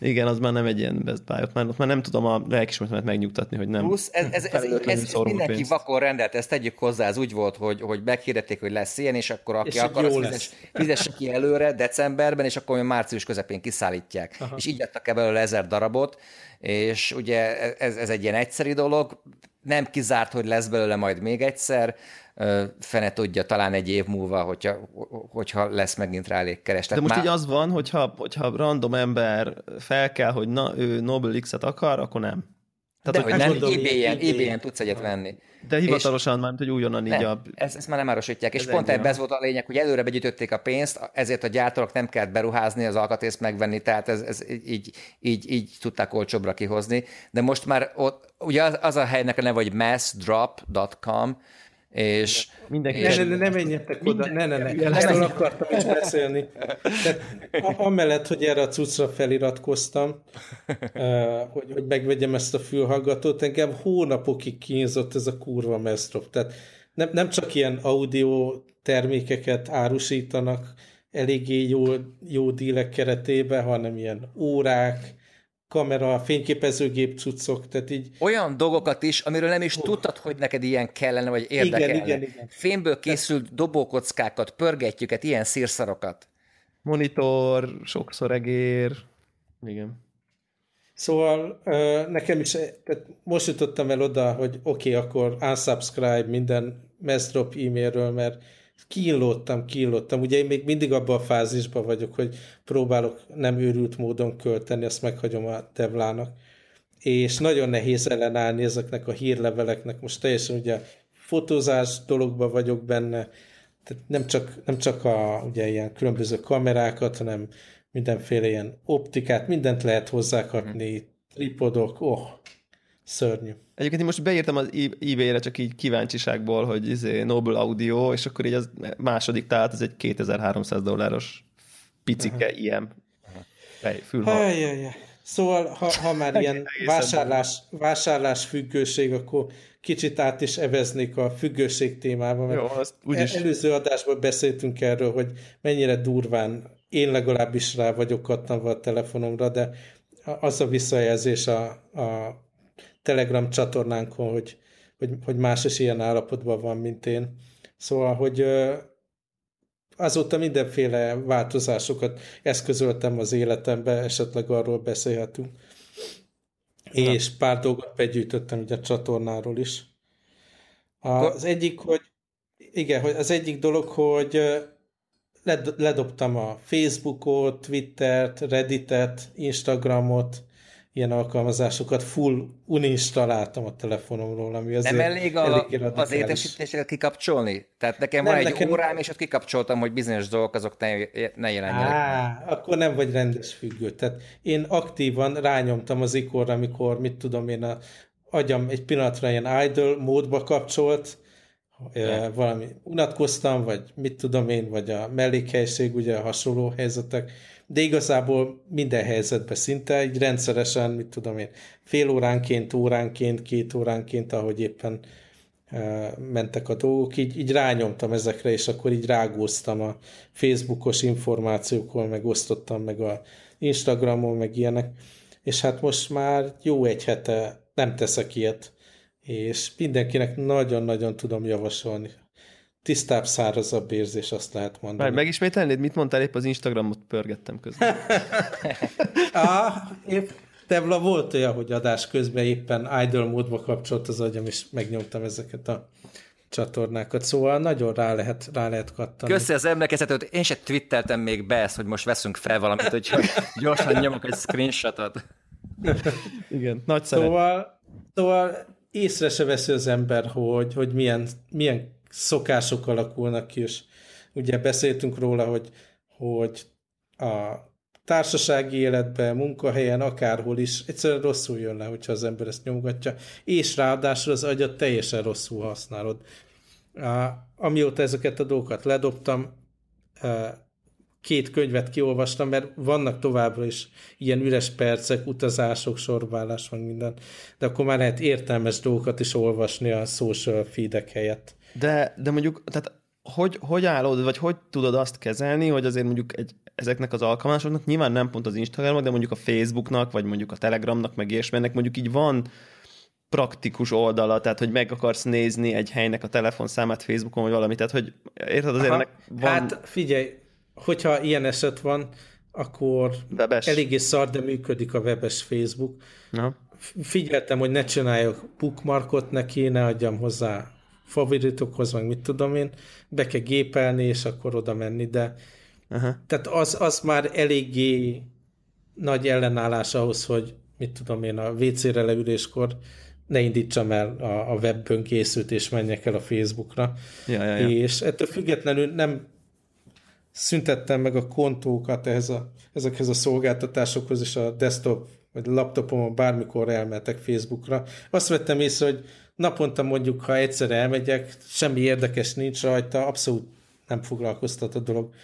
Igen, az már nem egy ilyen Best Buy, ott már, ott már nem tudom a lelkismeretet megnyugtatni, hogy nem. Plusz ez, ez, ez, ez, ez mindenki pénzt. vakon rendelt, ezt tegyük hozzá, az úgy volt, hogy, hogy meghirdették, hogy lesz ilyen, és akkor aki és akar, az fizes, fizesse ki előre decemberben, és akkor március közepén kiszállítják. Aha. És így adtak ebből ezer darabot, és ugye ez, ez egy ilyen egyszeri dolog, nem kizárt, hogy lesz belőle majd még egyszer, fene tudja, talán egy év múlva, hogyha, hogyha lesz megint rá kereslet. De most Már... így az van, hogyha, hogyha random ember fel kell, hogy na, ő Nobel X-et akar, akkor nem. Tehát, De, hogy nem, ebay-en, ebay tudsz egyet venni. De hivatalosan már, hogy újonnan így a... Ezt, ezt már nem árosítják, és pont ebben ez volt a lényeg, hogy előre begyűjtötték a pénzt, ezért a gyártónak nem kellett beruházni, az alkatrészt megvenni, tehát ez, ez így, így, így tudták olcsóbbra kihozni. De most már ott, ugye az, az a helynek a neve, hogy massdrop.com, és... Mindenki ne, ne, ne, ne menjetek oda, ne, ne, ne, erről akartam is beszélni. Tehát, amellett, hogy erre a cuccra feliratkoztam, hogy, hogy megvegyem ezt a fülhallgatót, engem hónapokig kínzott ez a kurva mesztrop. Tehát nem, nem csak ilyen audio termékeket árusítanak eléggé jó, jó dílek keretében, hanem ilyen órák, kamera, fényképezőgép cuccok, tehát így... Olyan dolgokat is, amiről nem is oh. tudtad, hogy neked ilyen kellene, vagy érdekelne. Igen, igen, igen. Fémből készült dobókockákat, pörgetjüket, ilyen szírszarokat. Monitor, sokszor egér, igen. Szóval nekem is, tehát most jutottam el oda, hogy oké, okay, akkor unsubscribe minden messdrop e-mailről, mert kínlódtam, kínlódtam. Ugye én még mindig abban a fázisban vagyok, hogy próbálok nem őrült módon költeni, azt meghagyom a Devlának. És nagyon nehéz ellenállni ezeknek a hírleveleknek. Most teljesen ugye fotózás dologban vagyok benne, tehát nem csak, nem csak a ugye ilyen különböző kamerákat, hanem mindenféle ilyen optikát, mindent lehet hozzákapni, tripodok, oh, Szörnyű. Egyébként én most beírtam az eBay-re csak így kíváncsiságból, hogy izé Noble Audio, és akkor így az második talált, ez egy 2300 dolláros picike uh-huh. ilyen fülhal. Szóval, ha, ha már ilyen vásárlás, vásárlás függőség, akkor kicsit át is eveznék a függőség témába. Jó, azt úgyis... Előző adásban beszéltünk erről, hogy mennyire durván én legalábbis rá vagyok kattanva a telefonomra, de az a visszajelzés a, a Telegram csatornánkon, hogy, hogy, hogy más is ilyen állapotban van, mint én. Szóval, hogy azóta mindenféle változásokat eszközöltem az életembe, esetleg arról beszélhetünk. Na. És pár dolgot begyűjtöttem ugye a csatornáról is. Az egyik, hogy igen, hogy az egyik dolog, hogy ledobtam a Facebookot, Twittert, Redditet, Instagramot, ilyen alkalmazásokat full uninstaláltam a telefonomról, ami azért Nem elég, a, elég az értesítéseket kikapcsolni? Tehát nekem nem, van egy nekem... órám, és ott kikapcsoltam, hogy bizonyos dolgok azok ne, ne jelenjenek. Á, akkor nem vagy rendes függő. Tehát én aktívan rányomtam az ikonra, amikor, mit tudom én, a agyam egy pillanatra ilyen idle módba kapcsolt, valami unatkoztam, vagy mit tudom én, vagy a mellékhelység, ugye a hasonló helyzetek, de igazából minden helyzetben szinte, így rendszeresen, mit tudom én, fél óránként, óránként, két óránként, ahogy éppen e, mentek a dolgok, így, így rányomtam ezekre, és akkor így rágóztam a Facebookos információkon, meg osztottam meg a Instagramon, meg ilyenek, és hát most már jó egy hete nem teszek ilyet, és mindenkinek nagyon-nagyon tudom javasolni tisztább, szárazabb érzés, azt lehet mondani. Már megismételnéd, mit mondtál épp az Instagramot pörgettem közben? ah, épp, Tevla volt olyan, hogy adás közben éppen idle módba kapcsolt az agyam, és megnyomtam ezeket a csatornákat, szóval nagyon rá lehet, rá lehet kattani. Köszi az emlékezetet, én se twitteltem még be ezt, hogy most veszünk fel valamit, hogy gyorsan nyomok egy screenshotot. Igen, nagy szóval, szóval észre se veszi az ember, hogy, hogy milyen, milyen szokások alakulnak ki, és ugye beszéltünk róla, hogy, hogy a társasági életben, munkahelyen, akárhol is egyszerűen rosszul jön le, hogyha az ember ezt nyomogatja, és ráadásul az agyat teljesen rosszul használod. Amióta ezeket a dolgokat ledobtam, két könyvet kiolvastam, mert vannak továbbra is ilyen üres percek, utazások, sorbálás, van minden, de akkor már lehet értelmes dolgokat is olvasni a social feedek helyett. De, de mondjuk, tehát hogy, hogy állod, vagy hogy tudod azt kezelni, hogy azért mondjuk egy, ezeknek az alkalmazásoknak nyilván nem pont az Instagramnak, de mondjuk a Facebooknak, vagy mondjuk a Telegramnak, meg ilyesminek mondjuk így van praktikus oldala, tehát hogy meg akarsz nézni egy helynek a telefonszámát Facebookon, vagy valami, tehát hogy érted azért Aha, ennek van... Hát figyelj, hogyha ilyen eset van, akkor webes. eléggé szar, de működik a webes Facebook. Na. Figyeltem, hogy ne csináljak bookmarkot neki, ne adjam hozzá favoritokhoz, meg mit tudom én, be kell gépelni, és akkor oda menni, de Aha. tehát az, az már eléggé nagy ellenállás ahhoz, hogy mit tudom én, a WC-re leüléskor ne indítsam el a, a webbön készült, és menjek el a Facebookra. Ja, ja, ja. És ettől függetlenül nem szüntettem meg a kontókat ehhez a, ezekhez a szolgáltatásokhoz, és a desktop vagy laptopon bármikor elmehetek Facebookra. Azt vettem észre, hogy naponta mondjuk, ha egyszer elmegyek, semmi érdekes nincs rajta, abszolút nem foglalkoztat a dolog.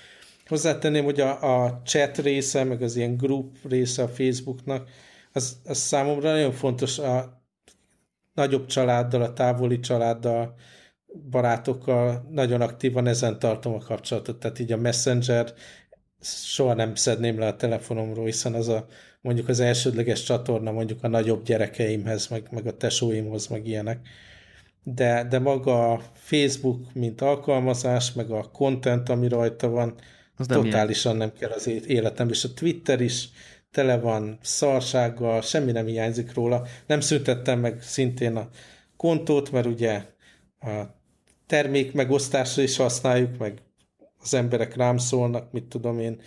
Hozzátenném, hogy a, a chat része, meg az ilyen group része a Facebooknak, az, az számomra nagyon fontos a nagyobb családdal, a távoli családdal, barátokkal nagyon aktívan ezen tartom a kapcsolatot, tehát így a Messenger soha nem szedném le a telefonomról, hiszen az a mondjuk az elsődleges csatorna mondjuk a nagyobb gyerekeimhez, meg, meg a tesóimhoz, meg ilyenek. De, de maga a Facebook, mint alkalmazás, meg a content, ami rajta van, az nem totálisan ilyen. nem kell az életem, és a Twitter is tele van szarsággal, semmi nem hiányzik róla. Nem szüntettem meg szintén a kontót, mert ugye a termék megosztásra is használjuk, meg az emberek rám szólnak, mit tudom én,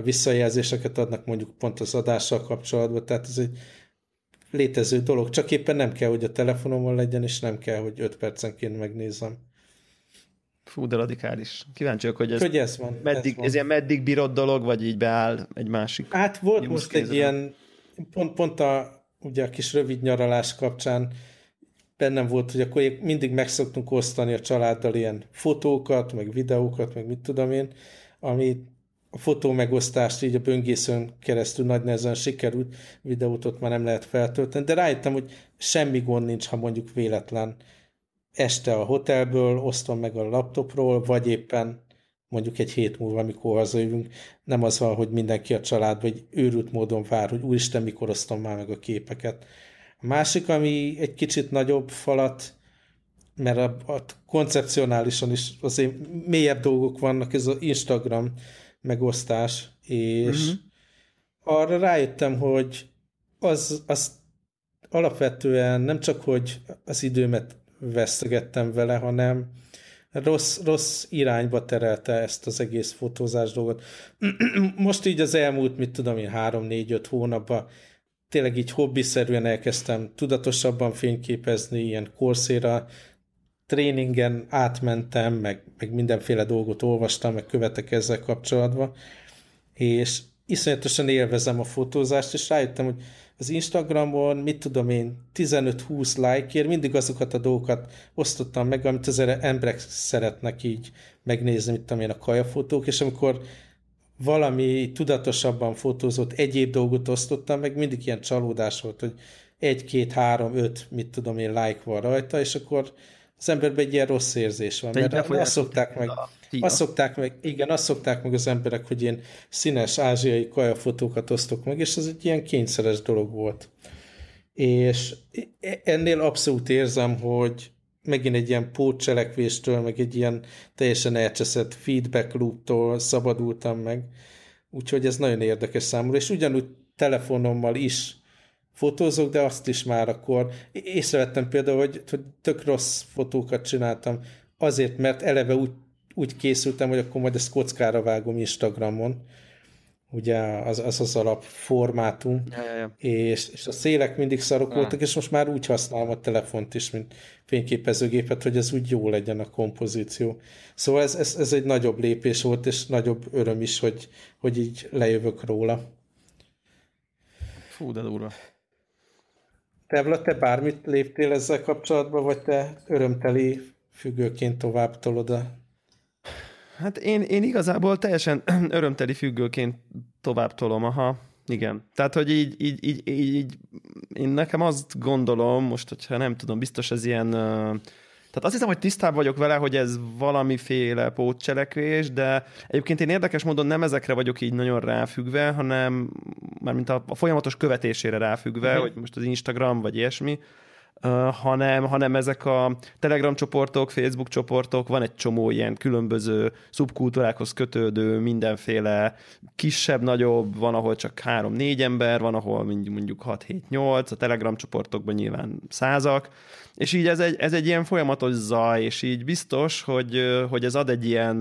visszajelzéseket adnak mondjuk pont az adással kapcsolatban, tehát ez egy létező dolog, csak éppen nem kell, hogy a telefonomon legyen, és nem kell, hogy 5 percenként megnézem. Fú, de radikális. Kíváncsi vagyok, hogy ez, hogy ez, van, meddig, ez, van. ez ilyen meddig bírod dolog, vagy így beáll egy másik? Hát volt most egy ilyen, pont, pont a, ugye a kis rövid nyaralás kapcsán bennem volt, hogy akkor mindig megszoktunk osztani a családdal ilyen fotókat, meg videókat, meg mit tudom én, ami a fotó megosztást így a böngészőn keresztül nagy nehezen sikerült, videót ott már nem lehet feltölteni, de rájöttem, hogy semmi gond nincs, ha mondjuk véletlen este a hotelből osztom meg a laptopról, vagy éppen mondjuk egy hét múlva, amikor hazajövünk, nem az van, hogy mindenki a családban egy őrült módon vár, hogy úristen, mikor osztom már meg a képeket. A másik, ami egy kicsit nagyobb falat, mert a, a koncepcionálisan is azért mélyebb dolgok vannak, ez az Instagram megosztás, és uh-huh. arra rájöttem, hogy az, az alapvetően nem csak, hogy az időmet vesztegettem vele, hanem rossz, rossz irányba terelte ezt az egész fotózás dolgot. Most így az elmúlt, mit tudom én, három, négy, öt hónapban tényleg így hobbiszerűen elkezdtem tudatosabban fényképezni, ilyen korszéra tréningen átmentem, meg, meg mindenféle dolgot olvastam, meg követek ezzel kapcsolatban, és iszonyatosan élvezem a fotózást, és rájöttem, hogy az Instagramon, mit tudom én, 15-20 like mindig azokat a dolgokat osztottam meg, amit az emberek szeretnek így megnézni, mit tudom én, a kajafotók, és amikor valami tudatosabban fotózott egyéb dolgot osztottam, meg mindig ilyen csalódás volt, hogy egy, két, három, öt, mit tudom én, like van rajta, és akkor az emberben egy ilyen rossz érzés van, mert azt szokták meg, azt szokták meg, igen, azt szokták meg az emberek, hogy én színes ázsiai kajafotókat osztok meg, és ez egy ilyen kényszeres dolog volt. És ennél abszolút érzem, hogy megint egy ilyen pótcselekvéstől, meg egy ilyen teljesen elcseszett feedback looptól szabadultam meg. Úgyhogy ez nagyon érdekes számomra, és ugyanúgy telefonommal is fotózok, de azt is már akkor észrevettem például, hogy, hogy tök rossz fotókat csináltam, azért, mert eleve úgy, úgy készültem, hogy akkor majd ezt kockára vágom Instagramon, ugye az az, az alap formátum, Ja, ja, ja. és, és a szélek mindig szarok Ah. voltak, és most már úgy használom a telefont is, mint fényképezőgépet, hogy ez úgy jó legyen a kompozíció. Szóval ez, ez, ez egy nagyobb lépés volt, és nagyobb öröm is, hogy, hogy így lejövök róla. Fú, de durva. Tevla, te bármit léptél ezzel kapcsolatban, vagy te örömteli függőként tovább tolod a... Hát én, én igazából teljesen örömteli függőként tovább tolom, aha. Igen. Tehát, hogy így, így, így, így, így én nekem azt gondolom, most, hogyha nem tudom, biztos ez ilyen... ö, Tehát azt hiszem, hogy tisztában vagyok vele, hogy ez valamiféle pótcselekvés, de egyébként én érdekes módon nem ezekre vagyok így nagyon ráfüggve, hanem mármint a, a folyamatos követésére ráfüggve, uh-huh. hogy most az Instagram vagy ilyesmi, hanem, hanem ezek a Telegram csoportok, Facebook csoportok, van egy csomó ilyen különböző szubkultúrákhoz kötődő mindenféle kisebb, nagyobb, van, ahol csak három-négy ember, van, ahol mondjuk mondjuk 6-7-8, a Telegram csoportokban nyilván százak, és így ez egy, ez egy ilyen folyamatos zaj, és így biztos, hogy, hogy ez ad egy ilyen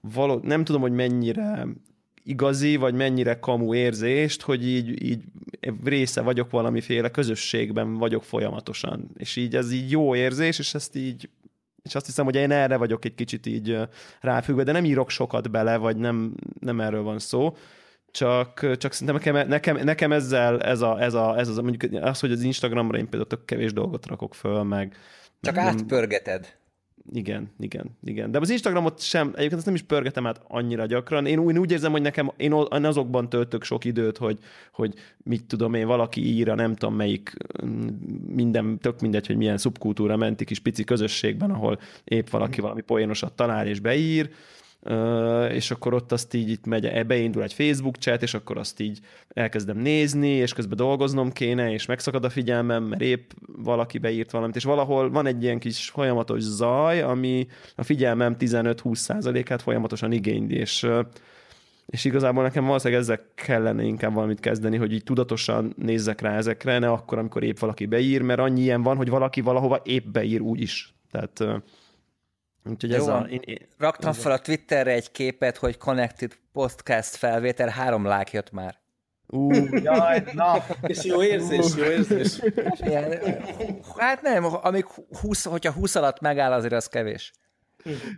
való, nem tudom, hogy mennyire igazi, vagy mennyire kamu érzést, hogy így, így része vagyok valamiféle közösségben vagyok folyamatosan. És így ez így jó érzés, és ezt így és azt hiszem, hogy én erre vagyok egy kicsit így ráfüggve, de nem írok sokat bele, vagy nem, nem erről van szó, csak, csak szerintem nekem, nekem, nekem ezzel ez, a, ez, a, ez az, mondjuk az, hogy az Instagramra én például tök kevés dolgot rakok föl, meg Csak nem- átpörgeted. Igen, igen, igen. De az Instagramot sem, egyébként ezt nem is pörgetem át annyira gyakran. Én, én úgy érzem, hogy nekem, én azokban töltök sok időt, hogy, hogy mit tudom én, valaki ír a nem tudom melyik, mm, minden, tök mindegy, hogy milyen szubkultúra menti kis pici közösségben, ahol épp valaki valami poénosat talál és beír, és akkor ott azt így itt megy, beindul egy Facebook chat, és akkor azt így elkezdem nézni, és közben dolgoznom kéne, és megszakad a figyelmem, mert épp valaki beírt valamit, és valahol van egy ilyen kis folyamatos zaj, ami a figyelmem 15-20 százalékát folyamatosan igényli, és és igazából nekem valószínűleg ezzel kellene inkább valamit kezdeni, hogy így tudatosan nézzek rá ezekre, ne akkor, amikor épp valaki beír, mert annyi ilyen van, hogy valaki valahova épp beír úgy is. Tehát úgyhogy ez Jó a... van. Én, én, Raktam fel a Twitterre egy képet, hogy Connected Podcast felvétel, három like jött már. ú, jaj, na, És jó érzés, jó érzés. Ilyen, hát nem, amíg 20, hogyha 20 alatt megáll, azért az kevés.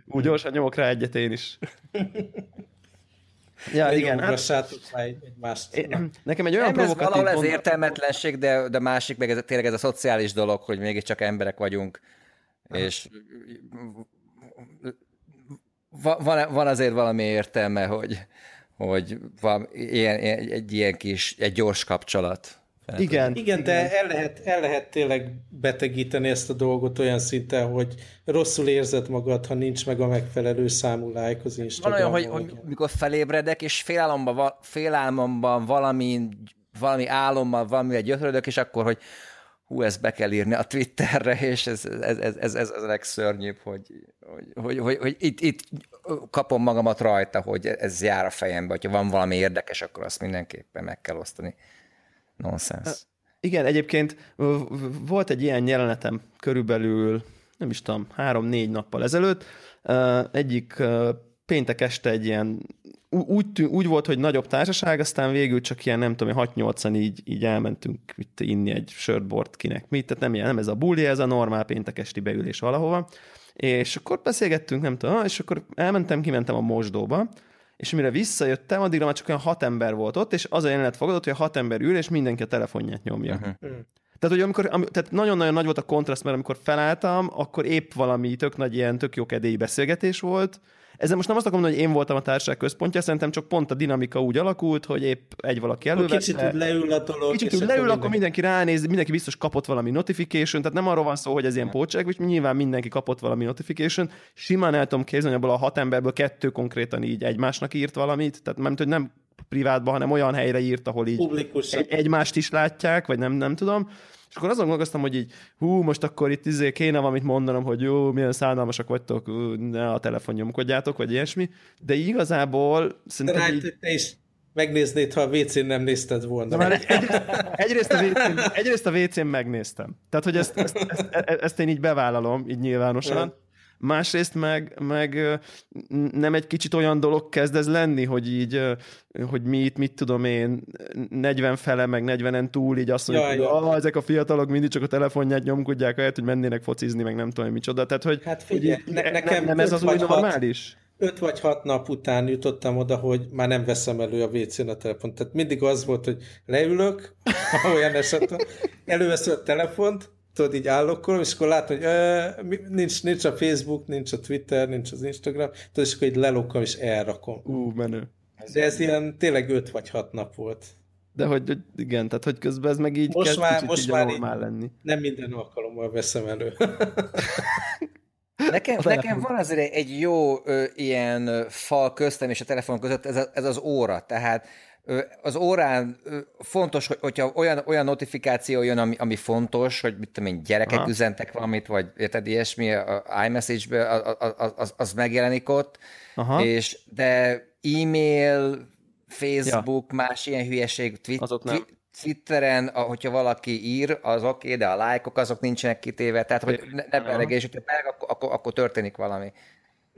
úgy gyorsan nyomok rá egyet én is. Ja, igen, hát egymást. Én- nekem egy olyan Nem, ez provokatív valahol ez értelmetlenség, de, de másik meg ez, tényleg ez a szociális dolog, hogy mégiscsak emberek vagyunk, és va- van, van azért valami értelme, hogy, hogy van ilyen, egy ilyen kis, egy gyors kapcsolat. Igen, Igen, de el lehet, el lehet tényleg betegíteni ezt a dolgot olyan szinten, hogy rosszul érzed magad, ha nincs meg a megfelelő számú like az Van Instagramon. olyan, hogy, hogy mikor felébredek, és félálomban, félálmomban valami, valami álommal valamivel gyötrödök, és akkor, hogy hú, ezt be kell írni a Twitterre, és ez, ez, ez, ez, ez a legszörnyűbb, hogy, hogy, hogy, hogy, hogy itt, itt kapom magamat rajta, hogy ez jár a fejembe, hogyha van valami érdekes, akkor azt mindenképpen meg kell osztani. Nonsense. Igen, egyébként volt egy ilyen jelenetem körülbelül, nem is tudom, három-négy nappal ezelőtt. Egyik péntek este egy ilyen, úgy, tű- úgy volt, hogy nagyobb társaság, aztán végül csak ilyen, nem tudom, 6-8-an így, így elmentünk itt inni egy sörtbort kinek mit, tehát nem, ilyen, nem ez a buli, ez a normál péntek esti beülés valahova. És akkor beszélgettünk, nem tudom, és akkor elmentem, kimentem a mosdóba, és mire visszajöttem, addigra már csak olyan hat ember volt ott, és az a jelenet fogadott, hogy a hat ember ül, és mindenki a telefonját nyomja. Uh-huh. Tehát, hogy amikor, am, tehát nagyon-nagyon nagy volt a kontraszt, mert amikor felálltam, akkor épp valami tök nagy ilyen, tök jó kedélyi beszélgetés volt. Ezzel most nem azt akarom mondani, hogy én voltam a társaság központja, szerintem csak pont a dinamika úgy alakult, hogy épp egy valaki elővette. kicsit úgy leül a dolog. Kicsit úgy leül, akkor mindenki- ránéz, mindenki biztos kapott valami notification, tehát nem arról van szó, hogy ez ilyen pótság, és nyilván mindenki kapott valami notification. Simán el tudom képzelni, hogy abból a hat emberből kettő konkrétan így egymásnak írt valamit, tehát nem, hogy nem privátban, hanem olyan helyre írt, ahol így Publikusan. egy, egymást is látják, vagy nem, nem tudom. És akkor azon gondolkoztam, hogy így, hú, most akkor itt izé kéne valamit mondanom, hogy jó, milyen szánalmasak vagytok, ne a telefon nyomkodjátok, vagy ilyesmi. De igazából De szerintem rád, így, te is megnéznéd, ha a WC-n nem nézted volna. már egy, egy, egyrészt, a WC-n, egyrészt a WC-n megnéztem. Tehát, hogy ezt, ezt, ezt, ezt én így bevállalom, így nyilvánosan. Másrészt meg, meg nem egy kicsit olyan dolog kezd ez lenni, hogy így, hogy mi itt, mit tudom én, 40 fele, meg 40-en túl így azt mondjuk, ja, hogy ja. ezek a fiatalok mindig csak a telefonját nyomkodják, ahelyett, hogy mennének focizni, meg nem tudom, micsoda. Tehát, hogy, hát figyelj, hogy ne, nekem nem, ez az új normális? öt vagy hat nap után jutottam oda, hogy már nem veszem elő a WC-n a telefont. Tehát mindig az volt, hogy leülök, olyan esetben, előveszem a telefont, tudod, így állokkolom, és akkor látom, hogy ö, nincs, nincs a Facebook, nincs a Twitter, nincs az Instagram, tudod, és akkor így lelokkom, és elrakom. Ú, menő. De ez ilyen tényleg öt vagy hat nap volt. De hogy, igen, tehát hogy közben ez meg így most kezd már, most így már így lenni. Nem minden alkalommal veszem elő. Nekem, nekem van azért egy jó ö, ilyen fal köztem és a telefon között, ez, a, ez az óra. Tehát az órán fontos, hogy, hogyha olyan, olyan notifikáció jön, ami, ami fontos, hogy mit tudom én, gyerekek Aha. üzentek valamit, vagy érted, ilyesmi, a iMessage-be, az, az, az megjelenik ott, Aha. és de e-mail, Facebook, ja. más ilyen hülyeség, twi- azok nem. Twitteren, hogyha valaki ír, az oké, okay, de a lájkok azok nincsenek kitéve, tehát hogy ne, ne belegés, hogyha meg, akkor, akkor, akkor történik valami.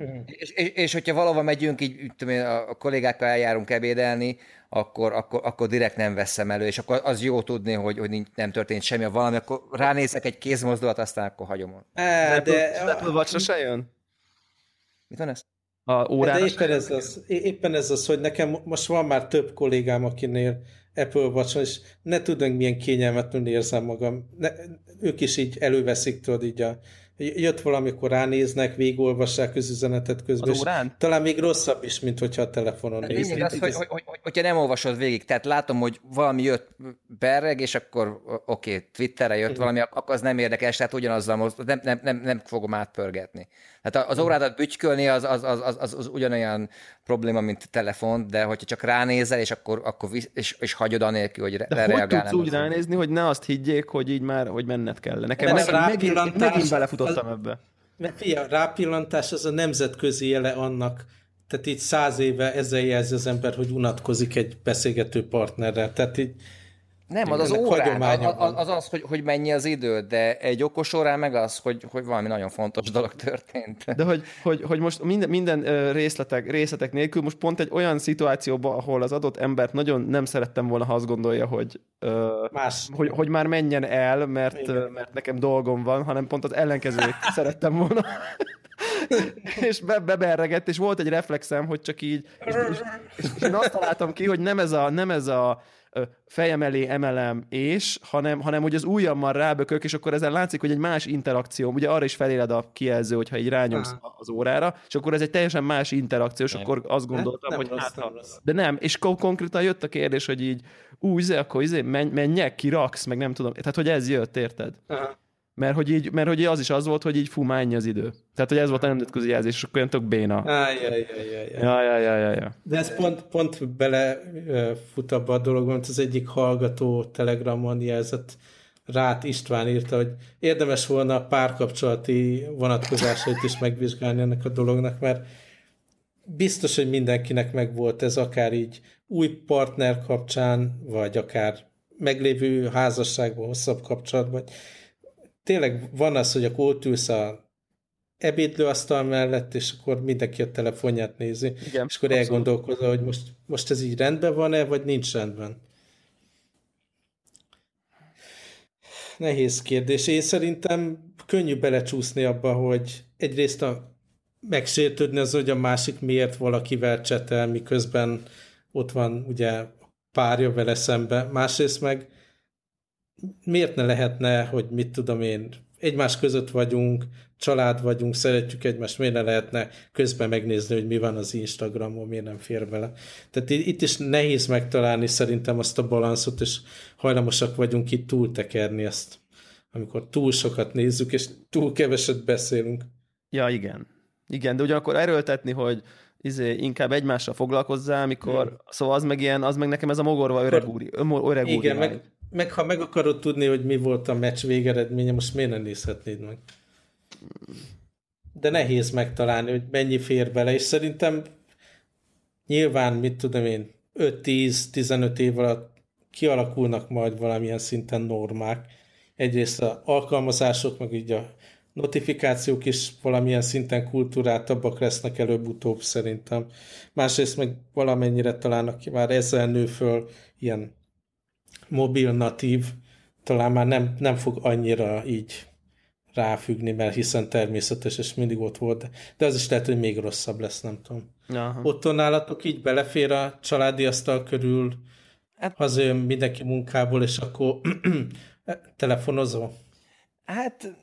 Uh-huh. És, és, és hogyha valahova megyünk, így tudom én, a kollégákkal eljárunk ebédelni, akkor, akkor, akkor direkt nem veszem elő, és akkor az jó tudni, hogy, hogy nem történt semmi, a valami, akkor ránézek egy kézmozdulat, aztán akkor hagyom. E, de Apple watch se jön? Mit van ez? A órára de éppen ez, az, éppen ez az, hogy nekem most van már több kollégám, akinél Apple watch és ne tudom, milyen kényelmetlenül érzem magam. Ne, ők is így előveszik, tudod, így a jött valamikor ránéznek, végigolvassák közüzenetet közben. Az órán? Talán még rosszabb is, mint hogyha a telefonon nézik. Az, hogy, hogy, hogy, hogyha nem olvasod végig, tehát látom, hogy valami jött berreg, és akkor oké, okay, Twitterre jött valami, akkor az nem érdekes, tehát ugyanazzal nem, nem, nem, nem fogom átpörgetni. Tehát az órádat bütykölni az, az, az, az, az, az ugyanolyan probléma, mint a telefon, de hogyha csak ránézel, és akkor, akkor visz, és, és hagyod anélkül, hogy de reagálnál. hogy tudsz úgy ránézni, hogy ne azt higgyék, hogy így már, hogy menned kell. Nekem megint, megint, megint belefutottam az, ebbe. Mert fia, rápillantás az a nemzetközi jele annak, tehát így száz éve ezzel jelzi az ember, hogy unatkozik egy beszélgető partnerrel. Tehát így nem, az az órán, az, az az, hogy, hogy mennyi az idő, de egy okos órán meg az, hogy, hogy valami nagyon fontos dolog történt. De hogy, hogy, hogy most minden, minden részletek, részletek nélkül most pont egy olyan szituációban, ahol az adott embert nagyon nem szerettem volna, ha azt gondolja, hogy, Más. hogy, hogy már menjen el, mert, mert nekem dolgom van, hanem pont az ellenkezőjét szerettem volna. és be, beberregett, és volt egy reflexem, hogy csak így, és, és, és, és én azt találtam ki, hogy nem ez a, nem ez a fejem elé emelem és, hanem, hanem hogy az ujjammal rábökök, és akkor ezen látszik, hogy egy más interakció, ugye arra is feléled a kijelző, hogyha így rányomsz Aha. az órára, és akkor ez egy teljesen más interakció, és nem. akkor azt gondoltam, nem, nem hogy rossz, hát, nem rossz. de nem, és konkrétan jött a kérdés, hogy így, úgy, izé, akkor izé, menj, menjek, kiraksz, meg nem tudom, tehát hogy ez jött, érted? Aha. Mert hogy, így, mert hogy az is az volt, hogy így fú, már az idő. Tehát, hogy ez volt a nemzetközi jelzés, és akkor olyan tök béna. Ja, ja, ja, ja, ja. De ez pont, pont bele fut abba a dologban, az egyik hallgató telegramon jelzett, Rát István írta, hogy érdemes volna a párkapcsolati vonatkozásait is megvizsgálni ennek a dolognak, mert biztos, hogy mindenkinek megvolt ez, akár így új partner kapcsán, vagy akár meglévő házasságban, hosszabb kapcsolatban, tényleg van az, hogy akkor ott ülsz a ebédlőasztal mellett, és akkor mindenki a telefonját nézi, Igen, és akkor elgondolkozol, hogy most, most ez így rendben van-e, vagy nincs rendben. Nehéz kérdés. Én szerintem könnyű belecsúszni abba, hogy egyrészt a megsértődni az, hogy a másik miért valakivel csetel, miközben ott van ugye párja vele szembe. Másrészt meg miért ne lehetne, hogy mit tudom én, egymás között vagyunk, család vagyunk, szeretjük egymást, miért ne lehetne közben megnézni, hogy mi van az Instagramon, miért nem fér bele. Tehát itt is nehéz megtalálni szerintem azt a balanszot, és hajlamosak vagyunk itt túltekerni ezt, amikor túl sokat nézzük, és túl keveset beszélünk. Ja, igen. Igen, de ugyanakkor erőltetni, hogy izé, inkább egymással foglalkozzál, amikor, hmm. szóval az meg ilyen, az meg nekem ez a mogorva öreg úri, öreg úri Igen, meg, meg ha meg akarod tudni, hogy mi volt a meccs végeredménye, most miért nem nézhetnéd meg? De nehéz megtalálni, hogy mennyi fér bele, és szerintem nyilván, mit tudom én, 5-10-15 év alatt kialakulnak majd valamilyen szinten normák. Egyrészt a alkalmazások, meg így a notifikációk is valamilyen szinten kultúráltabbak lesznek előbb-utóbb szerintem. Másrészt meg valamennyire talán aki már ezzel nő föl ilyen mobil natív, talán már nem, nem fog annyira így ráfüggni, mert hiszen természetes, és mindig ott volt, de az is lehet, hogy még rosszabb lesz, nem tudom. Aha. Otthon nálatok így belefér a családi asztal körül, hát, hazajön mindenki munkából, és akkor telefonozó? Hát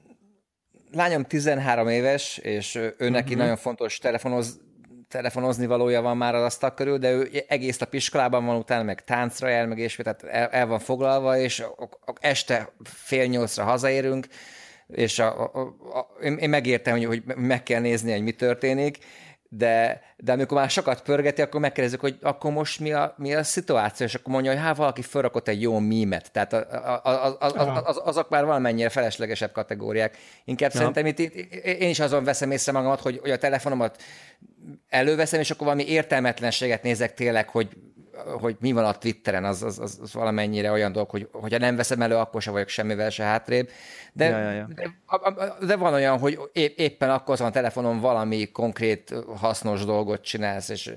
lányom 13 éves, és ő neki uh-huh. nagyon fontos telefonoz, telefonozni valója van már az asztal körül, de ő egész nap iskolában van, utána meg táncra jár, meg és tehát el, el van foglalva, és este fél nyolcra hazaérünk, és a, a, a, én, megértem, hogy, hogy meg kell nézni, hogy mi történik, de, de amikor már sokat pörgeti, akkor megkérdezzük, hogy akkor most mi a, mi a szituáció, és akkor mondja, hogy hát valaki felrakott egy jó mímet. Tehát a, a, a, a, az, az, azok már valamennyire feleslegesebb kategóriák. Inkább ja. szerintem itt, itt, én is azon veszem észre magamat, hogy, hogy a telefonomat előveszem, és akkor valami értelmetlenséget nézek tényleg, hogy hogy mi van a Twitteren, az, az, az, az valamennyire olyan dolog, hogy hogyha nem veszem elő, akkor sem vagyok semmivel se hátrébb. De, ja, ja, ja. de, de van olyan, hogy épp, éppen akkor van a telefonon valami konkrét hasznos dolgot csinálsz, és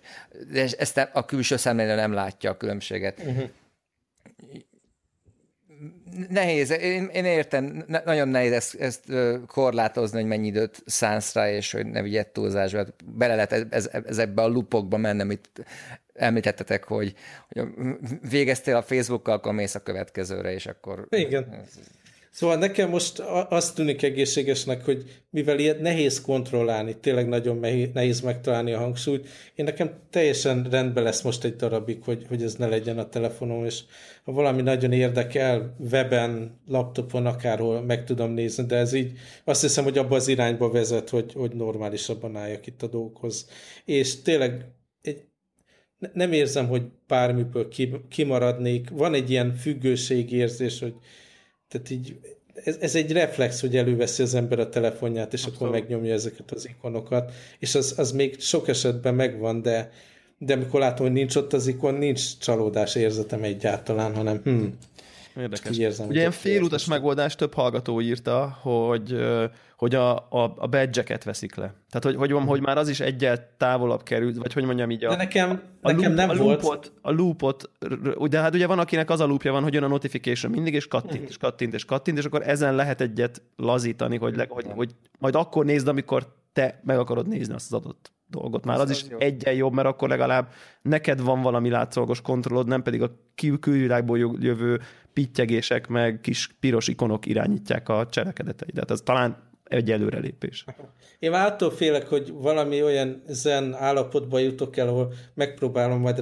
ezt a külső szemlélő nem látja a különbséget. Uh-huh. Nehéz, én, én értem, ne, nagyon nehéz ezt, ezt korlátozni, hogy mennyi időt szánsz rá, és hogy ne vigyed túlzásba. Bele lehet ez, ezekbe a lupokba menni, amit említettetek, hogy, hogy végeztél a Facebookkal, akkor mész a következőre, és akkor... Igen. Szóval nekem most azt tűnik egészségesnek, hogy mivel ilyet nehéz kontrollálni, tényleg nagyon nehéz megtalálni a hangsúlyt, én nekem teljesen rendben lesz most egy darabig, hogy, hogy ez ne legyen a telefonom, és ha valami nagyon érdekel, weben, laptopon, akárhol meg tudom nézni, de ez így azt hiszem, hogy abba az irányba vezet, hogy, hogy normálisabban álljak itt a dolgokhoz. És tényleg nem érzem, hogy bármiből kimaradnék. Van egy ilyen függőségérzés, hogy tehát így ez, ez egy reflex, hogy előveszi az ember a telefonját, és Abszolút. akkor megnyomja ezeket az ikonokat, és az, az még sok esetben megvan, de, de amikor látom, hogy nincs ott az ikon, nincs csalódás érzetem egyáltalán, hanem hm, Érdekes. Érzem, Ugye ilyen félutas megoldás több hallgató írta, hogy, hogy a, a, a badge veszik le. Tehát, hogy, hogy, hogy már az is egyel távolabb került, vagy hogy mondjam így a... De nekem, a nekem loop, nem a volt. Loopot, a loopot, de hát ugye van, akinek az a loopja van, hogy jön a notification mindig, és kattint, és kattint, és kattint, és akkor ezen lehet egyet lazítani, hogy, le, hogy, hogy majd akkor nézd, amikor te meg akarod nézni azt az adott dolgot. Már az, az is jó. egyen jobb, mert akkor legalább neked van valami látszolgos kontrollod, nem pedig a külvilágból jövő pittyegések, meg kis piros ikonok irányítják a cselekedeteidet. Ez talán egy előrelépés. Én már attól félek, hogy valami olyan zen állapotba jutok el, ahol megpróbálom majd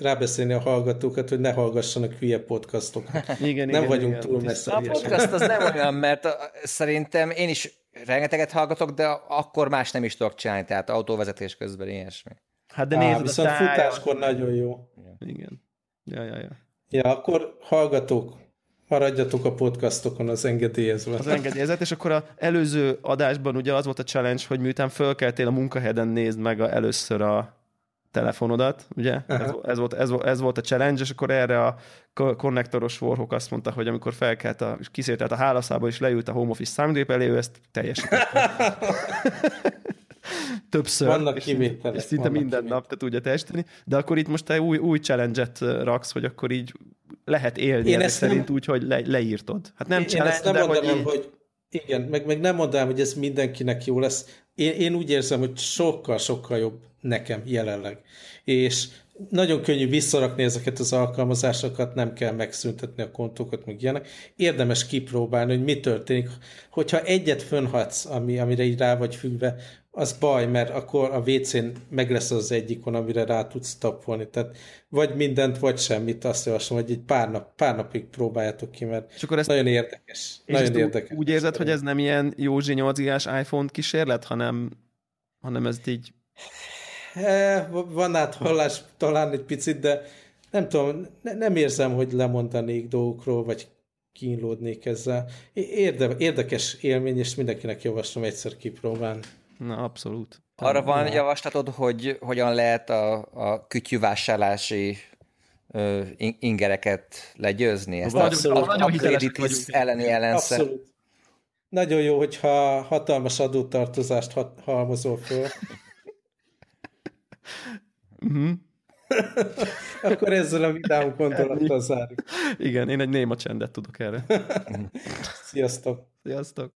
rábeszélni a hallgatókat, hogy ne hallgassanak hülye podcastokat. Igen, nem igen, vagyunk igen, túl messze. A podcast az nem olyan, mert szerintem én is rengeteget hallgatok, de akkor más nem is tudok csinálni, tehát autóvezetés közben ilyesmi. Hát de nézd, Á, viszont a futáskor nagyon jó. Igen. Ja, ja, ja. Ja, akkor hallgatók, maradjatok a podcastokon az engedélyezve. Az engedélyezet, és akkor az előző adásban ugye az volt a challenge, hogy miután fölkeltél a munkahelyen nézd meg a, először a telefonodat, ugye? Ez, ez, volt, ez, volt, ez volt a challenge, és akkor erre a konnektoros Warhawk azt mondta, hogy amikor felkelt a, és kiszéltelt a hálaszába, és leült a home office számgép elé, ő ezt teljesítette. Többször. Vannak kivételek. És szinte minden kivételek. nap te tudja teljesíteni. De akkor itt most te új, új challenge-et raksz, hogy akkor így lehet élni Én ezt szerint nem... úgy, hogy le, leírtod. Hát nem Én challenge, ezt nem de mondanám, hogy, hogy igen, meg, meg nem mondanám, hogy ez mindenkinek jó lesz. Én, én úgy érzem, hogy sokkal-sokkal jobb nekem jelenleg. És nagyon könnyű visszarakni ezeket az alkalmazásokat, nem kell megszüntetni a kontókat, meg ilyenek. Érdemes kipróbálni, hogy mi történik. Hogyha egyet fönnhatsz, ami, amire így rá vagy függve, az baj, mert akkor a WC-n meg lesz az egyikon, amire rá tudsz tapolni. Tehát vagy mindent, vagy semmit, azt javaslom, hogy egy pár, nap, pár napig próbáljátok ki, mert és akkor ezt nagyon érdekes. És nagyon érdekes. Úgy érzed, hogy ez nem ilyen Józsi 8 iPhone kísérlet, hanem, hanem ez így... Van áthallás talán egy picit, de nem tudom, ne, nem érzem, hogy lemondanék dolgokról, vagy kínlódnék ezzel. Érde, érdekes élmény, és mindenkinek javaslom egyszer kipróbálni. Na, abszolút. Arra van javaslatod, hogy hogyan lehet a, a kütyűvásárlási ö, ingereket legyőzni. Ezt Abszolút. a, a, a elleni ellenszer. Abszolút. Nagyon jó, hogyha hatalmas adótartozást hat, halmozol föl. uh-huh. Akkor ezzel a vidám gondolattal zárjuk. Igen, én egy néma csendet tudok erre. Sziasztok! Sziasztok!